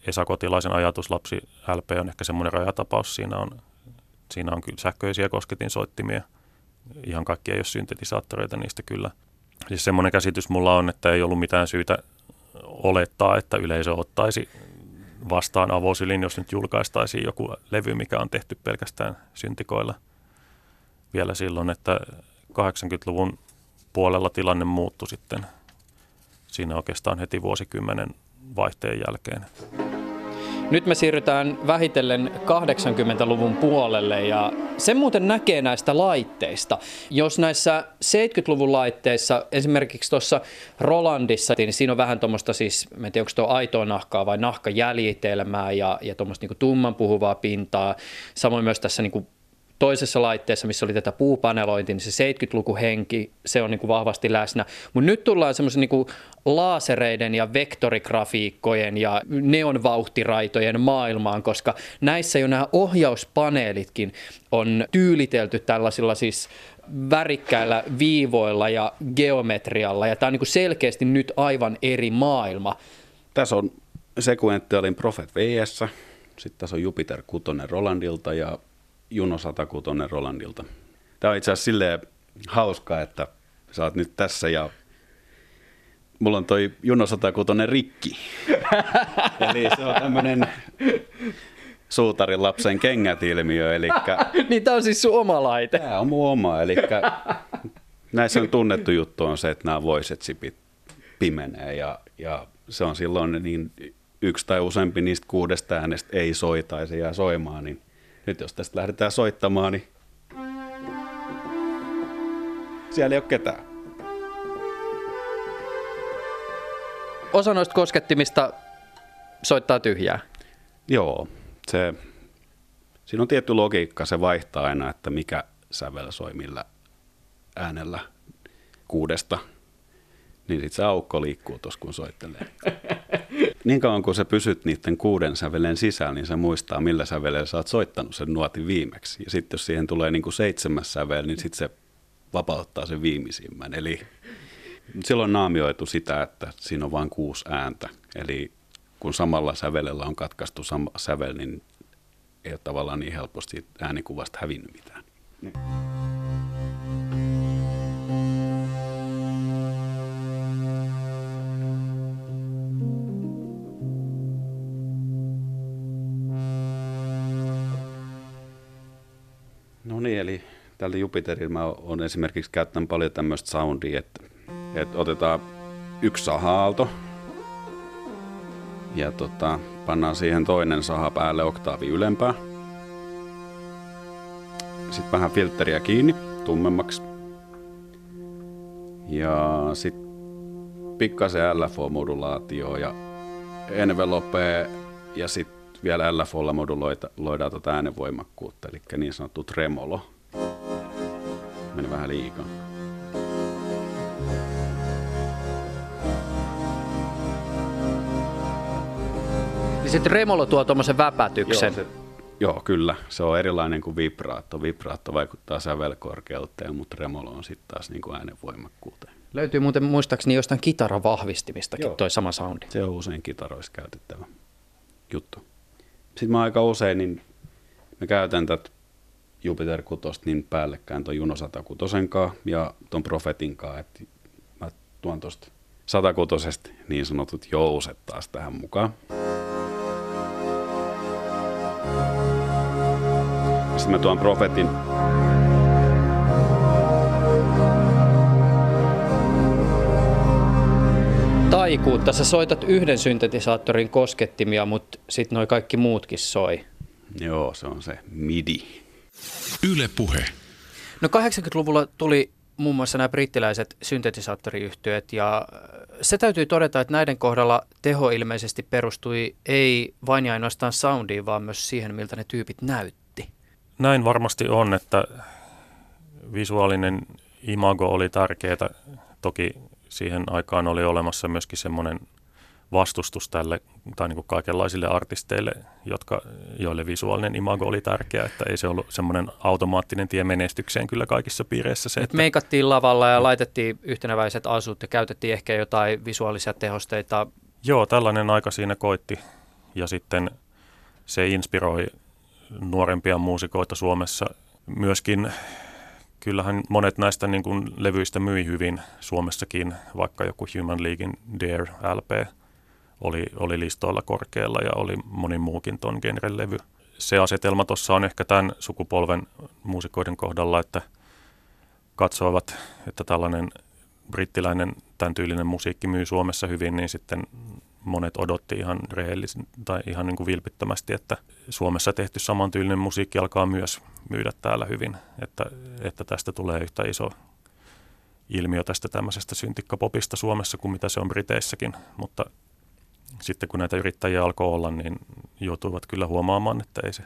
Esa Kotilaisen lapsi LP on ehkä semmoinen rajatapaus. Siinä on, siinä on kyllä sähköisiä kosketinsoittimia. Ihan kaikki ei ole syntetisaattoreita niistä kyllä. Siis semmoinen käsitys mulla on, että ei ollut mitään syytä olettaa, että yleisö ottaisi vastaan avosylin, jos nyt julkaistaisiin joku levy, mikä on tehty pelkästään syntikoilla vielä silloin, että 80-luvun puolella tilanne muuttui sitten siinä oikeastaan heti vuosikymmenen vaihteen jälkeen. Nyt me siirrytään vähitellen 80-luvun puolelle ja se muuten näkee näistä laitteista. Jos näissä 70-luvun laitteissa, esimerkiksi tuossa Rolandissa, niin siinä on vähän tuommoista siis, en tiedä onko tuo aitoa nahkaa vai nahkajäljitelmää ja, ja tuommoista niin tumman puhuvaa pintaa. Samoin myös tässä niin toisessa laitteessa, missä oli tätä puupanelointia, niin se 70-luku henki, se on niin kuin vahvasti läsnä. Mutta nyt tullaan semmoisen niin laasereiden ja vektorigrafiikkojen ja neonvauhtiraitojen maailmaan, koska näissä jo nämä ohjauspaneelitkin on tyylitelty tällaisilla siis värikkäillä viivoilla ja geometrialla, ja tämä on niin kuin selkeästi nyt aivan eri maailma. Tässä on Sequentialin Prophet VS, sitten tässä on Jupiter 6 Rolandilta ja Juno 106 Rolandilta. Tämä on itse asiassa silleen hauskaa, että sä oot nyt tässä ja mulla on toi Juno 106 rikki. [laughs] Eli se on tämmöinen suutarin lapsen kengät ilmiö. Eli... [laughs] niin tämä on siis sun oma laite. Tämä on mun oma, eli näissä on tunnettu juttu on se, että nämä voiset sipit pimenee ja, ja se on silloin niin yksi tai useampi niistä kuudesta äänestä ei soi tai se jää soimaan, niin nyt jos tästä lähdetään soittamaan, niin siellä ei ole ketään. Osa noista koskettimista soittaa tyhjää. Joo, se, siinä on tietty logiikka, se vaihtaa aina, että mikä sävel soi millä äänellä kuudesta, niin sitten se aukko liikkuu tuossa, kun soittelee. [laughs] niin kauan kun sä pysyt niiden kuuden sävelen sisällä, niin sä muistaa, millä sävelellä sä oot soittanut sen nuotin viimeksi. Ja sitten jos siihen tulee niin kuin seitsemäs sävel, niin sitten se vapauttaa sen viimeisimmän. Eli silloin naamioitu sitä, että siinä on vain kuusi ääntä. Eli kun samalla sävelellä on katkaistu sama sävel, niin ei ole tavallaan niin helposti äänikuvasta hävinnyt mitään. Niin. Niin, eli tällä Jupiterilla mä oon esimerkiksi käyttänyt paljon tämmöistä soundia, että, että otetaan yksi saha-aalto ja tota, pannaan siihen toinen saha päälle oktaavi ylempää. Sitten vähän filtteriä kiinni tummemmaksi. Ja sitten pikkasen LFO-modulaatio ja envelope ja sitten vielä LFOlla moduloidaan tuota äänenvoimakkuutta, eli niin sanottu tremolo. Meni vähän liikaa. Niin se tremolo tuo tuommoisen väpätyksen. Joo, se, joo, kyllä. Se on erilainen kuin vibraatto. Vibraatto vaikuttaa sävelkorkeuteen, mutta tremolo on sitten taas niin kuin äänenvoimakkuuteen. Löytyy muuten muistaakseni jostain kitaran vahvistimistakin Joo. toi sama soundi. Se on usein kitaroissa käytettävä juttu sitten mä aika usein, niin mä käytän tätä Jupiter 6 niin päällekkäin tuon Juno 106 ja tuon Profetin kanssa, että mä tuon tuosta 106 niin sanotut jouset taas tähän mukaan. Sitten mä tuon Profetin taikuutta. Sä soitat yhden syntetisaattorin koskettimia, mutta sitten noi kaikki muutkin soi. Joo, se on se MIDI. Yle Puhe. No 80-luvulla tuli muun muassa nämä brittiläiset syntetisaattoriyhtiöt ja se täytyy todeta, että näiden kohdalla teho ilmeisesti perustui ei vain ja ainoastaan soundiin, vaan myös siihen, miltä ne tyypit näytti. Näin varmasti on, että visuaalinen imago oli tärkeää. Toki siihen aikaan oli olemassa myöskin semmoinen vastustus tälle tai niin kuin kaikenlaisille artisteille, jotka, joille visuaalinen imago oli tärkeä, että ei se ollut semmoinen automaattinen tie menestykseen kyllä kaikissa piireissä. Se, että... Meikattiin lavalla ja laitettiin yhtenäväiset asut ja käytettiin ehkä jotain visuaalisia tehosteita. Joo, tällainen aika siinä koitti ja sitten se inspiroi nuorempia muusikoita Suomessa myöskin kyllähän monet näistä niin kuin levyistä myi hyvin Suomessakin, vaikka joku Human Leaguein Dare LP oli, oli listoilla korkealla ja oli moni muukin ton genren levy. Se asetelma tuossa on ehkä tämän sukupolven muusikoiden kohdalla, että katsoivat, että tällainen brittiläinen tämän tyylinen musiikki myy Suomessa hyvin, niin sitten monet odotti ihan rehellisen tai ihan niin kuin vilpittömästi, että Suomessa tehty samantyylinen musiikki alkaa myös myydä täällä hyvin, että, että tästä tulee yhtä iso ilmiö tästä tämmöisestä syntikkapopista Suomessa kuin mitä se on Briteissäkin, mutta sitten kun näitä yrittäjiä alkoi olla, niin joutuivat kyllä huomaamaan, että ei se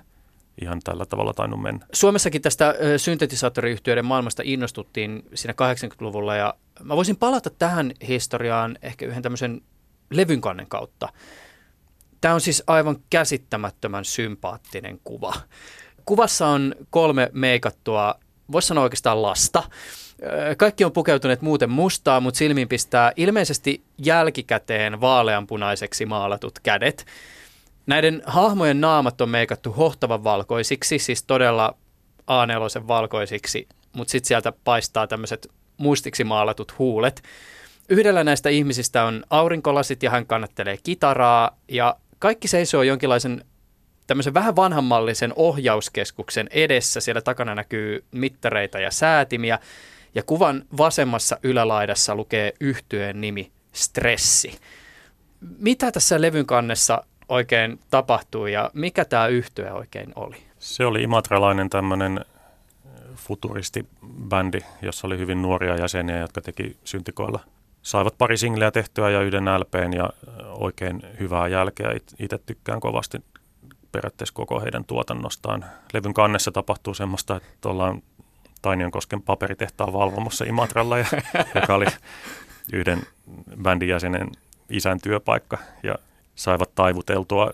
ihan tällä tavalla tainnut mennä. Suomessakin tästä syntetisaattoriyhtiöiden maailmasta innostuttiin siinä 80-luvulla ja mä voisin palata tähän historiaan ehkä yhden tämmöisen levynkannen kautta. Tämä on siis aivan käsittämättömän sympaattinen kuva. Kuvassa on kolme meikattua, voisi sanoa oikeastaan lasta. Kaikki on pukeutuneet muuten mustaa, mutta silmiin pistää ilmeisesti jälkikäteen vaaleanpunaiseksi maalatut kädet. Näiden hahmojen naamat on meikattu hohtavan valkoisiksi, siis todella a valkoisiksi, mutta sitten sieltä paistaa tämmöiset mustiksi maalatut huulet. Yhdellä näistä ihmisistä on aurinkolasit ja hän kannattelee kitaraa ja kaikki seisoo jonkinlaisen tämmöisen vähän vanhanmallisen ohjauskeskuksen edessä. Siellä takana näkyy mittareita ja säätimiä ja kuvan vasemmassa ylälaidassa lukee yhtyeen nimi Stressi. Mitä tässä levyn kannessa oikein tapahtui ja mikä tämä yhtye oikein oli? Se oli imatralainen tämmöinen futuristibändi, jossa oli hyvin nuoria jäseniä, jotka teki syntikoilla. Saivat pari singleä tehtyä ja yhden LPn ja oikein hyvää jälkeä. Itse tykkään kovasti periaatteessa koko heidän tuotannostaan. Levyn kannessa tapahtuu semmoista, että ollaan Tainionkosken paperitehtaan valvomossa Imatralla, ja, [laughs] joka oli yhden bändin jäsenen isän työpaikka. Ja saivat taivuteltua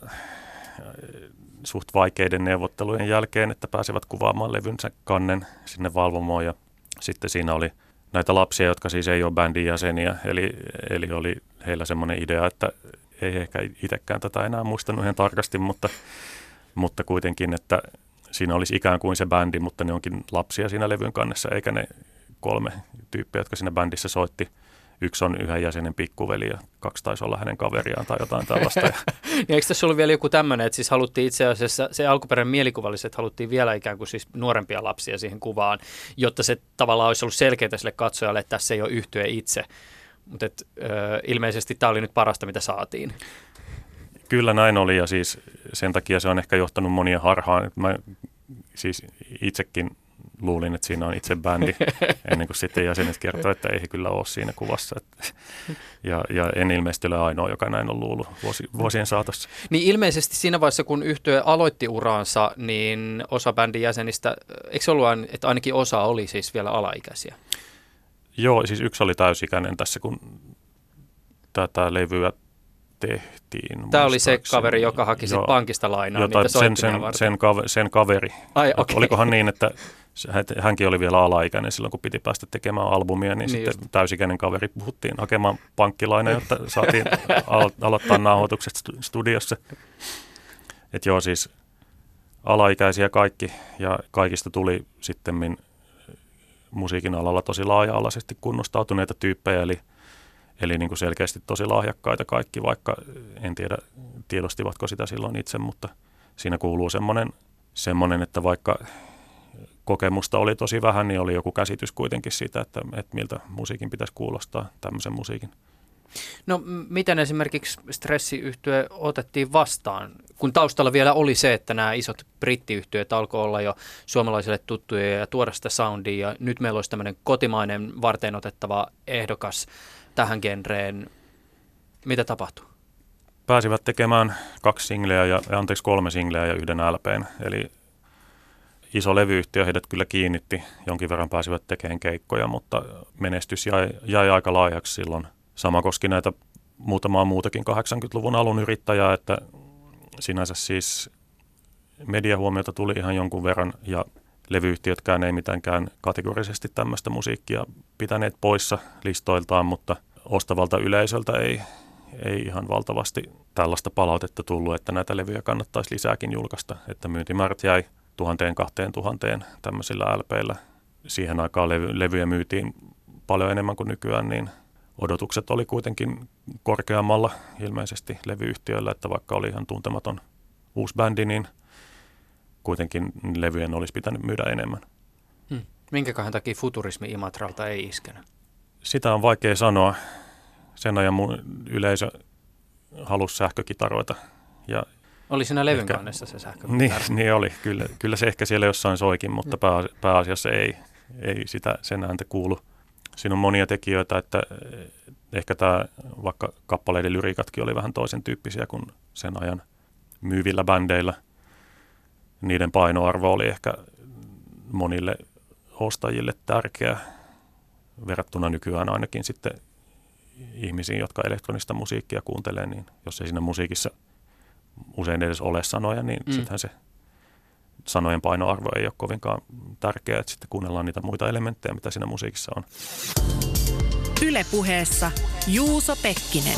suht vaikeiden neuvottelujen jälkeen, että pääsevät kuvaamaan levynsä kannen sinne valvomoon. Ja sitten siinä oli näitä lapsia, jotka siis ei ole bändin jäseniä, eli, eli oli heillä semmoinen idea, että ei ehkä itsekään tätä enää muistanut ihan tarkasti, mutta, mutta kuitenkin, että siinä olisi ikään kuin se bändi, mutta ne onkin lapsia siinä levyn kannessa, eikä ne kolme tyyppiä, jotka siinä bändissä soitti – yksi on yhden jäsenen pikkuveli ja kaksi taisi olla hänen kaveriaan tai jotain tällaista. [laughs] niin eikö tässä ollut vielä joku tämmöinen, että siis haluttiin itse asiassa, se alkuperäinen mielikuva oli se, että haluttiin vielä ikään kuin siis nuorempia lapsia siihen kuvaan, jotta se tavallaan olisi ollut selkeää sille katsojalle, että tässä ei ole yhtyä itse. Mutta ilmeisesti tämä oli nyt parasta, mitä saatiin. Kyllä näin oli ja siis sen takia se on ehkä johtanut monia harhaan. Mä siis itsekin luulin, että siinä on itse bändi, [laughs] ennen kuin sitten jäsenet kertoi, että ei he kyllä ole siinä kuvassa. Ja, ja en ilmeisesti ole ainoa, joka näin on luullut vuosi, vuosien saatossa. Niin ilmeisesti siinä vaiheessa, kun yhtye aloitti uraansa, niin osa bändin jäsenistä, eikö ollut, että ainakin osa oli siis vielä alaikäisiä? Joo, siis yksi oli täysikäinen tässä, kun tätä levyä tehtiin. Tämä oli se kaveri, joka haki Joo, pankista lainaa jota, niitä sen, sen, sen, kaveri, sen kaveri. Ai, okay. Olikohan niin, että hänkin oli vielä alaikäinen silloin, kun piti päästä tekemään albumia, niin, niin sitten just. täysikäinen kaveri puhuttiin hakemaan pankkilaina, [laughs] jotta saatiin alo- aloittaa nauhoitukset studiossa. Että joo, siis alaikäisiä kaikki ja kaikista tuli sitten musiikin alalla tosi laaja-alaisesti kunnostautuneita tyyppejä, eli, eli niin kuin selkeästi tosi lahjakkaita kaikki, vaikka en tiedä tiedostivatko sitä silloin itse, mutta siinä kuuluu semmoinen, semmoinen että vaikka kokemusta oli tosi vähän, niin oli joku käsitys kuitenkin siitä, että, että miltä musiikin pitäisi kuulostaa, tämmöisen musiikin. No miten esimerkiksi stressiyhtyö otettiin vastaan, kun taustalla vielä oli se, että nämä isot brittiyhtiöt alkoi olla jo suomalaisille tuttuja ja tuoda sitä soundia ja nyt meillä olisi tämmöinen kotimainen varten otettava ehdokas tähän genreen. Mitä tapahtui? Pääsivät tekemään kaksi singleä ja, anteeksi kolme singleä ja yhden LPn, eli iso levyyhtiö heidät kyllä kiinnitti, jonkin verran pääsivät tekemään keikkoja, mutta menestys jäi, jäi aika laajaksi silloin. Sama koski näitä muutamaa muutakin 80-luvun alun yrittäjää, että sinänsä siis mediahuomiota tuli ihan jonkun verran ja levyyhtiötkään ei mitenkään kategorisesti tämmöistä musiikkia pitäneet poissa listoiltaan, mutta ostavalta yleisöltä ei, ei ihan valtavasti tällaista palautetta tullut, että näitä levyjä kannattaisi lisääkin julkaista, että myyntimäärät jäi tuhanteen, kahteen tuhanteen tämmöisillä LPillä. Siihen aikaan levy, levyjä myytiin paljon enemmän kuin nykyään, niin odotukset oli kuitenkin korkeammalla ilmeisesti levyyhtiöillä, että vaikka oli ihan tuntematon uusi bändi, niin kuitenkin levyjen olisi pitänyt myydä enemmän. Hmm. Minkäköhän takia futurismi Imatralta ei iskenyt? Sitä on vaikea sanoa. Sen ajan mun yleisö halusi sähkökitaroita. Ja oli siinä levyn ehkä, se sähkö? Niin, [laughs] niin oli. Kyllä, kyllä se ehkä siellä jossain soikin, mutta pää, pääasiassa ei, ei sitä sen ääntä kuulu. Siinä on monia tekijöitä, että ehkä tämä vaikka kappaleiden lyriikatkin oli vähän toisen tyyppisiä kuin sen ajan myyvillä bändeillä. Niiden painoarvo oli ehkä monille ostajille tärkeä verrattuna nykyään ainakin sitten ihmisiin, jotka elektronista musiikkia kuuntelee, niin jos ei siinä musiikissa usein edes ole sanoja, niin mm. sittenhän se sanojen painoarvo ei ole kovinkaan tärkeää, että sitten kuunnellaan niitä muita elementtejä, mitä siinä musiikissa on. Ylepuheessa Juuso Pekkinen.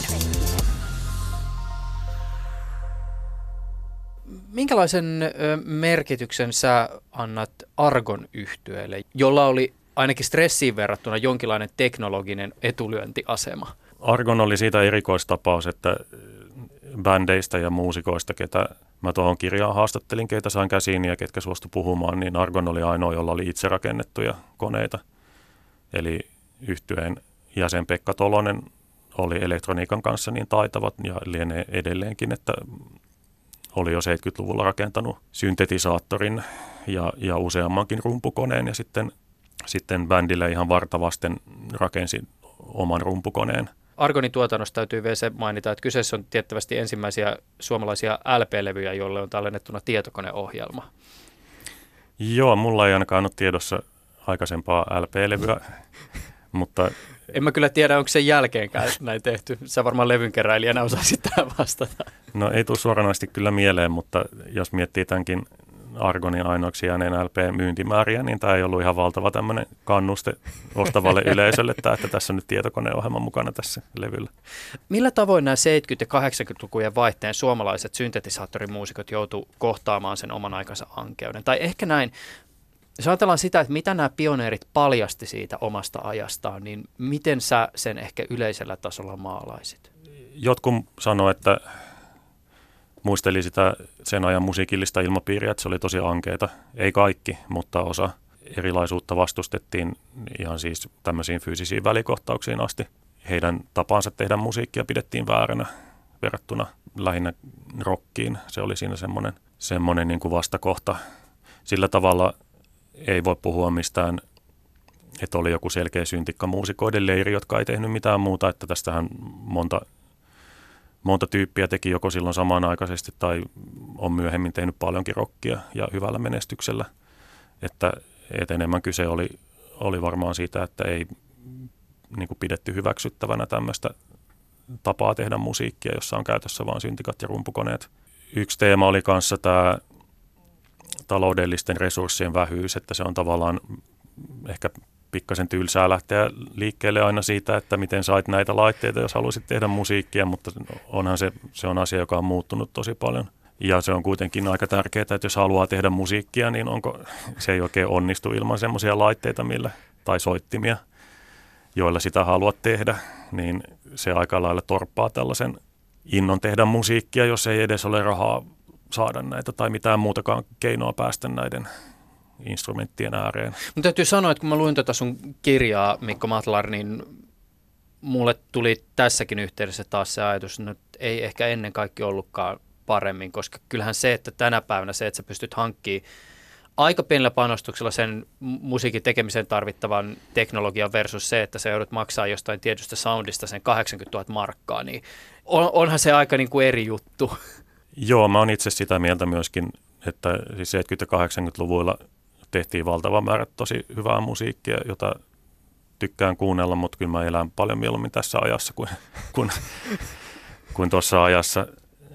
Minkälaisen merkityksen sä annat Argon yhtyeelle, jolla oli ainakin stressiin verrattuna jonkinlainen teknologinen etulyöntiasema? Argon oli siitä erikoistapaus, että bändeistä ja muusikoista, ketä mä tuohon kirjaan haastattelin, keitä sain käsiin ja ketkä suostu puhumaan, niin Argon oli ainoa, jolla oli itse rakennettuja koneita. Eli yhtyeen jäsen Pekka Tolonen oli elektroniikan kanssa niin taitavat ja lienee edelleenkin, että oli jo 70-luvulla rakentanut syntetisaattorin ja, ja useammankin rumpukoneen ja sitten, sitten bändille ihan vartavasten rakensi oman rumpukoneen. Argonin tuotannosta täytyy vielä se mainita, että kyseessä on tiettävästi ensimmäisiä suomalaisia LP-levyjä, joille on tallennettuna tietokoneohjelma. Joo, mulla ei ainakaan ole tiedossa aikaisempaa LP-levyä, [laughs] mutta en mä kyllä tiedä, onko sen jälkeenkään näin tehty. Sä varmaan levynkeräilijänä osaisit tähän vastata. No ei tule suoranaisesti kyllä mieleen, mutta jos miettii tämänkin Argonin ainoaksi jääneen LP-myyntimääriä, niin tämä ei ollut ihan valtava tämmöinen kannuste ostavalle [laughs] yleisölle, että, että tässä on nyt tietokoneohjelma mukana tässä levyllä. Millä tavoin nämä 70- ja 80-lukujen vaihteen suomalaiset syntetisaattorimuusikot joutu kohtaamaan sen oman aikansa ankeuden? Tai ehkä näin, jos ajatellaan sitä, että mitä nämä pioneerit paljasti siitä omasta ajastaan, niin miten sä sen ehkä yleisellä tasolla maalaisit? Jotkut sanoo, että muisteli sitä sen ajan musiikillista ilmapiiriä, että se oli tosi ankeeta. Ei kaikki, mutta osa erilaisuutta vastustettiin ihan siis tämmöisiin fyysisiin välikohtauksiin asti. Heidän tapansa tehdä musiikkia pidettiin vääränä verrattuna lähinnä rockiin. Se oli siinä semmoinen, semmoinen niin kuin vastakohta. Sillä tavalla ei voi puhua mistään, että oli joku selkeä syntikka muusikoiden leiri, jotka ei tehnyt mitään muuta, että tästähän monta, monta tyyppiä teki joko silloin samanaikaisesti tai on myöhemmin tehnyt paljonkin rockia ja hyvällä menestyksellä, että, että enemmän kyse oli, oli varmaan siitä, että ei niin kuin pidetty hyväksyttävänä tämmöistä tapaa tehdä musiikkia, jossa on käytössä vain syntikat ja rumpukoneet. Yksi teema oli kanssa tämä taloudellisten resurssien vähyys, että se on tavallaan ehkä pikkasen tylsää lähteä liikkeelle aina siitä, että miten sait näitä laitteita, jos haluaisit tehdä musiikkia, mutta onhan se, se on asia, joka on muuttunut tosi paljon. Ja se on kuitenkin aika tärkeää, että jos haluaa tehdä musiikkia, niin onko, se ei oikein onnistu ilman semmoisia laitteita millä, tai soittimia, joilla sitä haluat tehdä, niin se aika lailla torppaa tällaisen innon tehdä musiikkia, jos ei edes ole rahaa saada näitä tai mitään muutakaan keinoa päästä näiden instrumenttien ääreen. Mutta täytyy sanoa, että kun mä luin tätä sun kirjaa, Mikko Matlar, niin mulle tuli tässäkin yhteydessä taas se ajatus, että ei ehkä ennen kaikki ollutkaan paremmin, koska kyllähän se, että tänä päivänä se, että sä pystyt hankkimaan aika pienellä panostuksella sen musiikin tekemiseen tarvittavan teknologian versus se, että sä joudut maksaa jostain tietystä soundista sen 80 000 markkaa, niin on, onhan se aika niin kuin eri juttu. Joo, mä oon itse sitä mieltä myöskin, että siis 70- ja 80-luvuilla tehtiin valtava määrä tosi hyvää musiikkia, jota tykkään kuunnella, mutta kyllä mä elän paljon mieluummin tässä ajassa kuin, [laughs] kuin, kuin tuossa ajassa.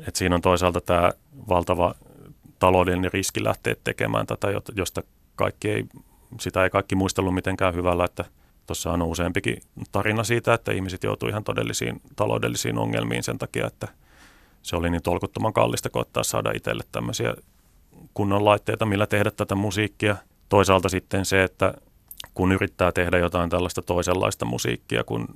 Et siinä on toisaalta tämä valtava taloudellinen riski lähteä tekemään tätä, josta kaikki ei, sitä ei kaikki muistellut mitenkään hyvällä, että tuossa on useampikin tarina siitä, että ihmiset joutuu ihan todellisiin taloudellisiin ongelmiin sen takia, että – se oli niin tolkuttoman kallista koittaa saada itselle tämmöisiä kunnon laitteita, millä tehdä tätä musiikkia. Toisaalta sitten se, että kun yrittää tehdä jotain tällaista toisenlaista musiikkia kuin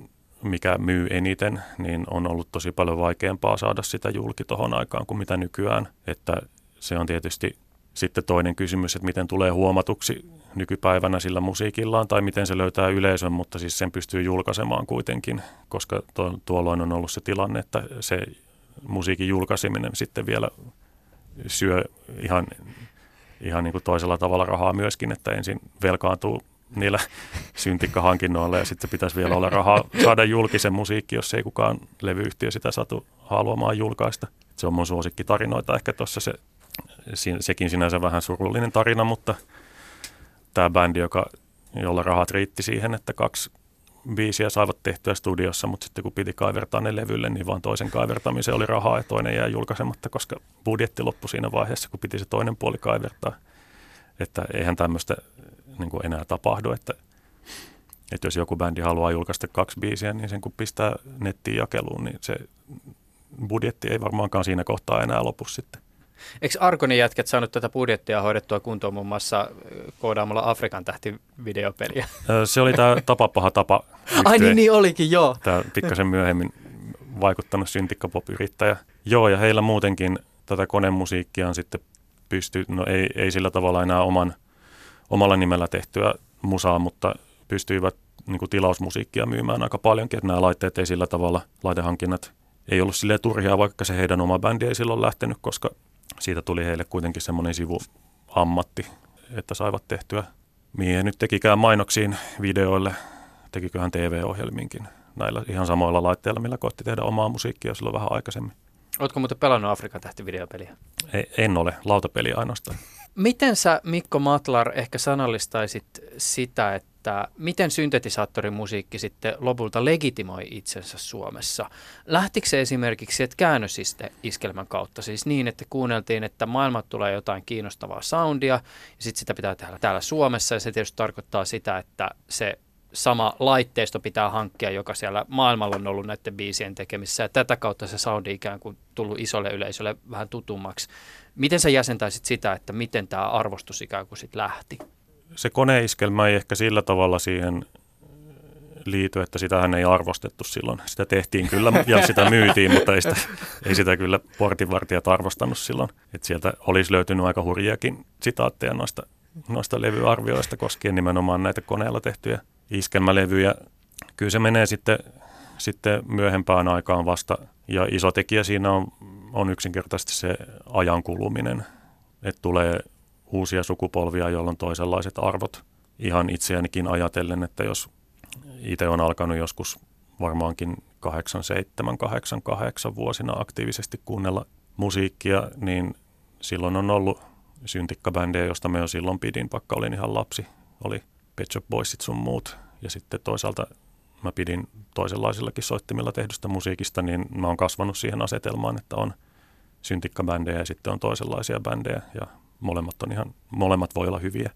mikä myy eniten, niin on ollut tosi paljon vaikeampaa saada sitä julki tuohon aikaan kuin mitä nykyään. Että se on tietysti sitten toinen kysymys, että miten tulee huomatuksi nykypäivänä sillä musiikillaan tai miten se löytää yleisön, mutta siis sen pystyy julkaisemaan kuitenkin, koska tuolloin on ollut se tilanne, että se musiikin julkaiseminen sitten vielä syö ihan, ihan niin kuin toisella tavalla rahaa myöskin, että ensin velkaantuu niillä [laughs] syntikkahankinnoilla ja sitten pitäisi vielä olla rahaa saada julkisen musiikki, jos ei kukaan levyyhtiö sitä satu haluamaan julkaista. Se on mun suosikkitarinoita ehkä tuossa se, sekin sinänsä vähän surullinen tarina, mutta tämä bändi, joka, jolla rahat riitti siihen, että kaksi biisiä saivat tehtyä studiossa, mutta sitten kun piti kaivertaa ne levylle, niin vaan toisen kaivertamiseen oli rahaa ja toinen jäi julkaisematta, koska budjetti loppui siinä vaiheessa, kun piti se toinen puoli kaivertaa. Että eihän tämmöistä niin enää tapahdu, että, että jos joku bändi haluaa julkaista kaksi biisiä, niin sen kun pistää nettiin jakeluun, niin se budjetti ei varmaankaan siinä kohtaa enää lopu sitten. Eikö Arkonin jätkät saanut tätä budjettia hoidettua kuntoon muun muassa koodaamalla Afrikan tähti videopeliä? Se oli tämä Tapa paha tapa. Ai niin, niin olikin, joo. Tämä pikkasen myöhemmin vaikuttanut syntikkapop-yrittäjä. Joo, ja heillä muutenkin tätä konemusiikkia on sitten pysty, no ei, ei sillä tavalla enää oman, omalla nimellä tehtyä musaa, mutta pystyivät niin kuin tilausmusiikkia myymään aika paljonkin, että nämä laitteet ei sillä tavalla, laitehankinnat ei ollut silleen turhia, vaikka se heidän oma bändi ei silloin lähtenyt, koska siitä tuli heille kuitenkin semmoinen sivuammatti, että saivat tehtyä, mihin nyt tekikään mainoksiin videoille, tekiköhän TV-ohjelminkin näillä ihan samoilla laitteilla, millä koitti tehdä omaa musiikkia silloin vähän aikaisemmin. Oletko muuten pelannut Afrikan tähti videopeliä? Ei, en ole, lautapeliä ainoastaan. Miten sä Mikko Matlar ehkä sanallistaisit sitä, että miten syntetisaattorimusiikki sitten lopulta legitimoi itsensä Suomessa? Lähtikö se esimerkiksi sieltä käännösiskelmän kautta, siis niin, että kuunneltiin, että maailmat tulee jotain kiinnostavaa soundia ja sitten sitä pitää tehdä täällä Suomessa ja se tietysti tarkoittaa sitä, että se sama laitteisto pitää hankkia, joka siellä maailmalla on ollut näiden biisien tekemissä. Ja tätä kautta se soundi ikään kuin tullut isolle yleisölle vähän tutummaksi. Miten sä jäsentäisit sitä, että miten tämä arvostus ikään kuin sitten lähti? Se koneiskelmä ei ehkä sillä tavalla siihen liity, että sitähän ei arvostettu silloin. Sitä tehtiin kyllä [laughs] ja sitä myytiin, mutta ei sitä, ei sitä kyllä portinvartijat arvostanut silloin. Et sieltä olisi löytynyt aika hurjiakin sitaatteja noista, noista levyarvioista koskien nimenomaan näitä koneella tehtyjä iskelmälevyjä. Kyllä se menee sitten, sitten myöhempään aikaan vasta. Ja iso tekijä siinä on, on yksinkertaisesti se ajan kuluminen. Että tulee uusia sukupolvia, joilla on toisenlaiset arvot. Ihan itseänikin ajatellen, että jos itse on alkanut joskus varmaankin 87, 88 vuosina aktiivisesti kuunnella musiikkia, niin silloin on ollut syntikkabändejä, josta me jo silloin pidin, vaikka olin ihan lapsi. Oli Pet Shop Boysit sun muut. Ja sitten toisaalta mä pidin toisenlaisillakin soittimilla tehdystä musiikista, niin mä oon kasvanut siihen asetelmaan, että on syntikkabändejä ja sitten on toisenlaisia bändejä ja molemmat on ihan, molemmat voi olla hyviä.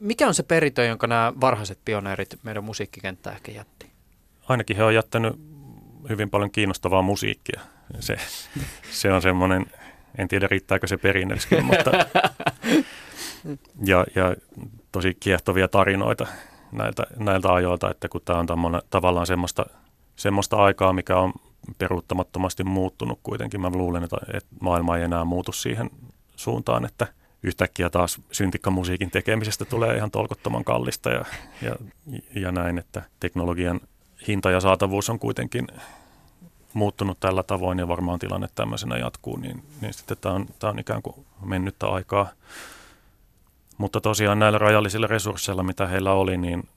Mikä on se perintö, jonka nämä varhaiset pioneerit meidän musiikkikenttää ehkä jätti? Ainakin he on jättänyt hyvin paljon kiinnostavaa musiikkia. Se, [laughs] se on semmoinen, en tiedä riittääkö se perinnölliskin, mutta [laughs] ja, ja tosi kiehtovia tarinoita näiltä, näiltä ajoilta, että kun tämä on tammona, tavallaan semmoista, semmoista aikaa, mikä on peruuttamattomasti muuttunut kuitenkin. Mä luulen, että, että maailma ei enää muutu siihen suuntaan, että yhtäkkiä taas syntikkamusiikin tekemisestä tulee ihan tolkottoman kallista ja, ja, ja näin, että teknologian hinta ja saatavuus on kuitenkin muuttunut tällä tavoin ja varmaan tilanne tämmöisenä jatkuu, niin, niin sitten tämä on, tämä on ikään kuin mennyttä aikaa. Mutta tosiaan näillä rajallisilla resursseilla, mitä heillä oli, niin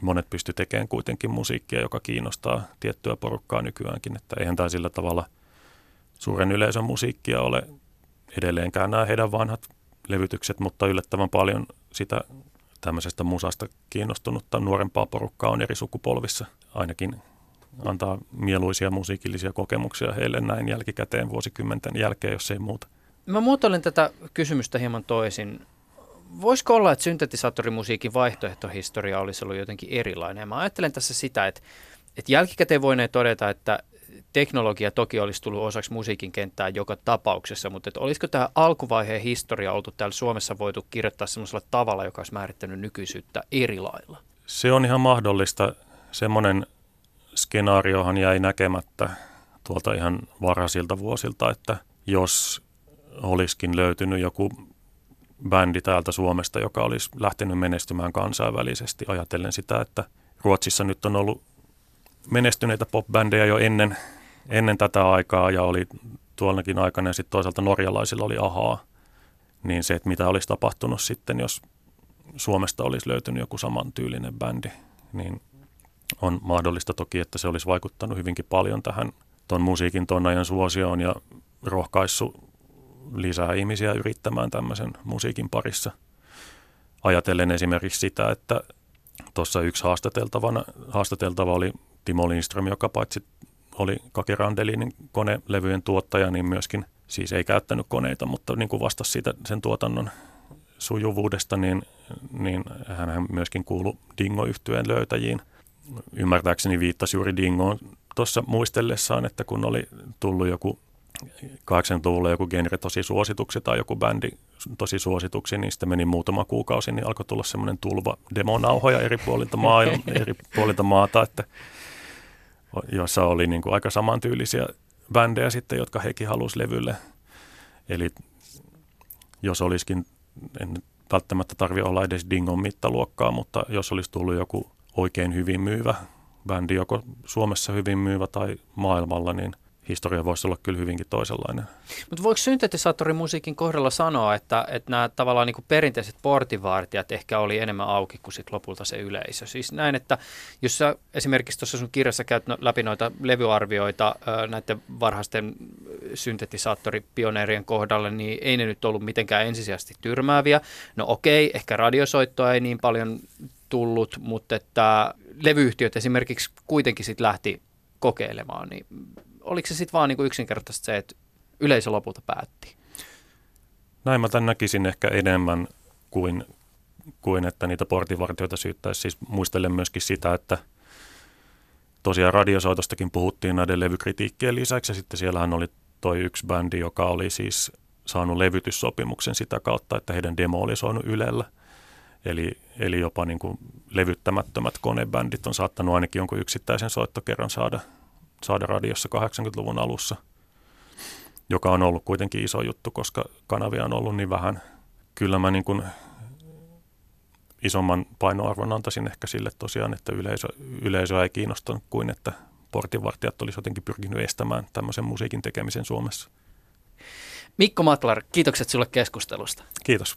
monet pysty tekemään kuitenkin musiikkia, joka kiinnostaa tiettyä porukkaa nykyäänkin. Että eihän tämä sillä tavalla suuren yleisön musiikkia ole edelleenkään nämä heidän vanhat levytykset, mutta yllättävän paljon sitä tämmöisestä musasta kiinnostunutta nuorempaa porukkaa on eri sukupolvissa. Ainakin antaa mieluisia musiikillisia kokemuksia heille näin jälkikäteen vuosikymmenten jälkeen, jos ei muuta. Mä muotoilen tätä kysymystä hieman toisin voisiko olla, että syntetisaattorimusiikin vaihtoehtohistoria olisi ollut jotenkin erilainen? Mä ajattelen tässä sitä, että, että jälkikäteen voineen todeta, että teknologia toki olisi tullut osaksi musiikin kenttää joka tapauksessa, mutta että olisiko tämä alkuvaiheen historia oltu täällä Suomessa voitu kirjoittaa sellaisella tavalla, joka olisi määrittänyt nykyisyyttä eri lailla? Se on ihan mahdollista. Semmoinen skenaariohan jäi näkemättä tuolta ihan varhaisilta vuosilta, että jos olisikin löytynyt joku bändi täältä Suomesta, joka olisi lähtenyt menestymään kansainvälisesti. Ajatellen sitä, että Ruotsissa nyt on ollut menestyneitä popbändejä jo ennen ennen tätä aikaa ja oli tuollakin aikana ja sitten toisaalta norjalaisilla oli ahaa, niin se, että mitä olisi tapahtunut sitten, jos Suomesta olisi löytynyt joku samantyylinen bändi, niin on mahdollista toki, että se olisi vaikuttanut hyvinkin paljon tähän ton musiikin ton ajan suosioon ja rohkaissut lisää ihmisiä yrittämään tämmöisen musiikin parissa. Ajatellen esimerkiksi sitä, että tuossa yksi haastateltavana, haastateltava oli Timo Lindström, joka paitsi oli Kake Randelinin konelevyjen tuottaja, niin myöskin siis ei käyttänyt koneita, mutta niin kuin vastasi siitä sen tuotannon sujuvuudesta, niin, niin hän myöskin kuului dingo yhtyeen löytäjiin. Ymmärtääkseni viittasi juuri Dingoon tuossa muistellessaan, että kun oli tullut joku 80-luvulla joku genre tosi suosituksi tai joku bändi tosi suosituksi, niin sitten meni muutama kuukausi, niin alkoi tulla semmoinen tulva demonauhoja eri puolilta, maailma, eri puolilta maata, että joissa oli niin kuin aika samantyylisiä bändejä sitten, jotka hekin halusi levylle. Eli jos olisikin, en välttämättä tarvi olla edes Dingon mittaluokkaa, mutta jos olisi tullut joku oikein hyvin myyvä bändi, joko Suomessa hyvin myyvä tai maailmalla, niin historia voisi olla kyllä hyvinkin toisenlainen. Mutta voiko syntetisaattorimusiikin kohdalla sanoa, että, että nämä tavallaan niin perinteiset portivartijat ehkä oli enemmän auki kuin sit lopulta se yleisö? Siis näin, että jos sä esimerkiksi tuossa sun kirjassa käyt no, läpi noita levyarvioita näiden varhaisten syntetisaattoripioneerien kohdalle, niin ei ne nyt ollut mitenkään ensisijaisesti tyrmääviä. No okei, ehkä radiosoittoa ei niin paljon tullut, mutta että levyyhtiöt esimerkiksi kuitenkin sitten lähti kokeilemaan, niin oliko se sitten vaan niin kuin yksinkertaisesti se, että yleisö lopulta päätti? Näin mä tämän näkisin ehkä enemmän kuin, kuin että niitä portinvartijoita syyttäisi. Siis muistelen myöskin sitä, että tosiaan radiosoitostakin puhuttiin näiden levykritiikkien lisäksi ja sitten siellähän oli toi yksi bändi, joka oli siis saanut levytyssopimuksen sitä kautta, että heidän demo oli soinut Ylellä. Eli, eli jopa niin kuin levyttämättömät konebändit on saattanut ainakin jonkun yksittäisen soittokerran saada saada radiossa 80-luvun alussa, joka on ollut kuitenkin iso juttu, koska kanavia on ollut niin vähän. Kyllä mä niin kuin isomman painoarvon antaisin ehkä sille tosiaan, että yleisö, yleisöä ei kiinnostanut kuin että portinvartijat olisi jotenkin pyrkinyt estämään tämmöisen musiikin tekemisen Suomessa. Mikko Matlar, kiitokset sinulle keskustelusta. Kiitos.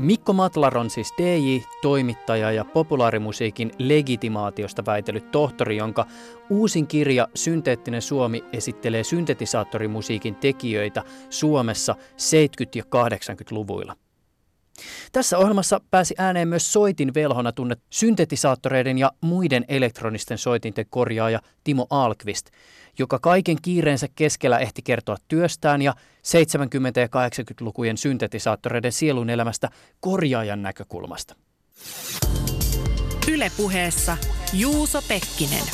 Mikko Matlar on siis DJ, toimittaja ja populaarimusiikin legitimaatiosta väitellyt tohtori, jonka uusin kirja Synteettinen Suomi esittelee syntetisaattorimusiikin tekijöitä Suomessa 70- ja 80-luvuilla. Tässä ohjelmassa pääsi ääneen myös soitin velhona tunnet syntetisaattoreiden ja muiden elektronisten soitinten korjaaja Timo Alkvist – joka kaiken kiireensä keskellä ehti kertoa työstään ja 70- ja 80-lukujen syntetisaattoreiden sielun elämästä korjaajan näkökulmasta. Ylepuheessa Juuso Pekkinen.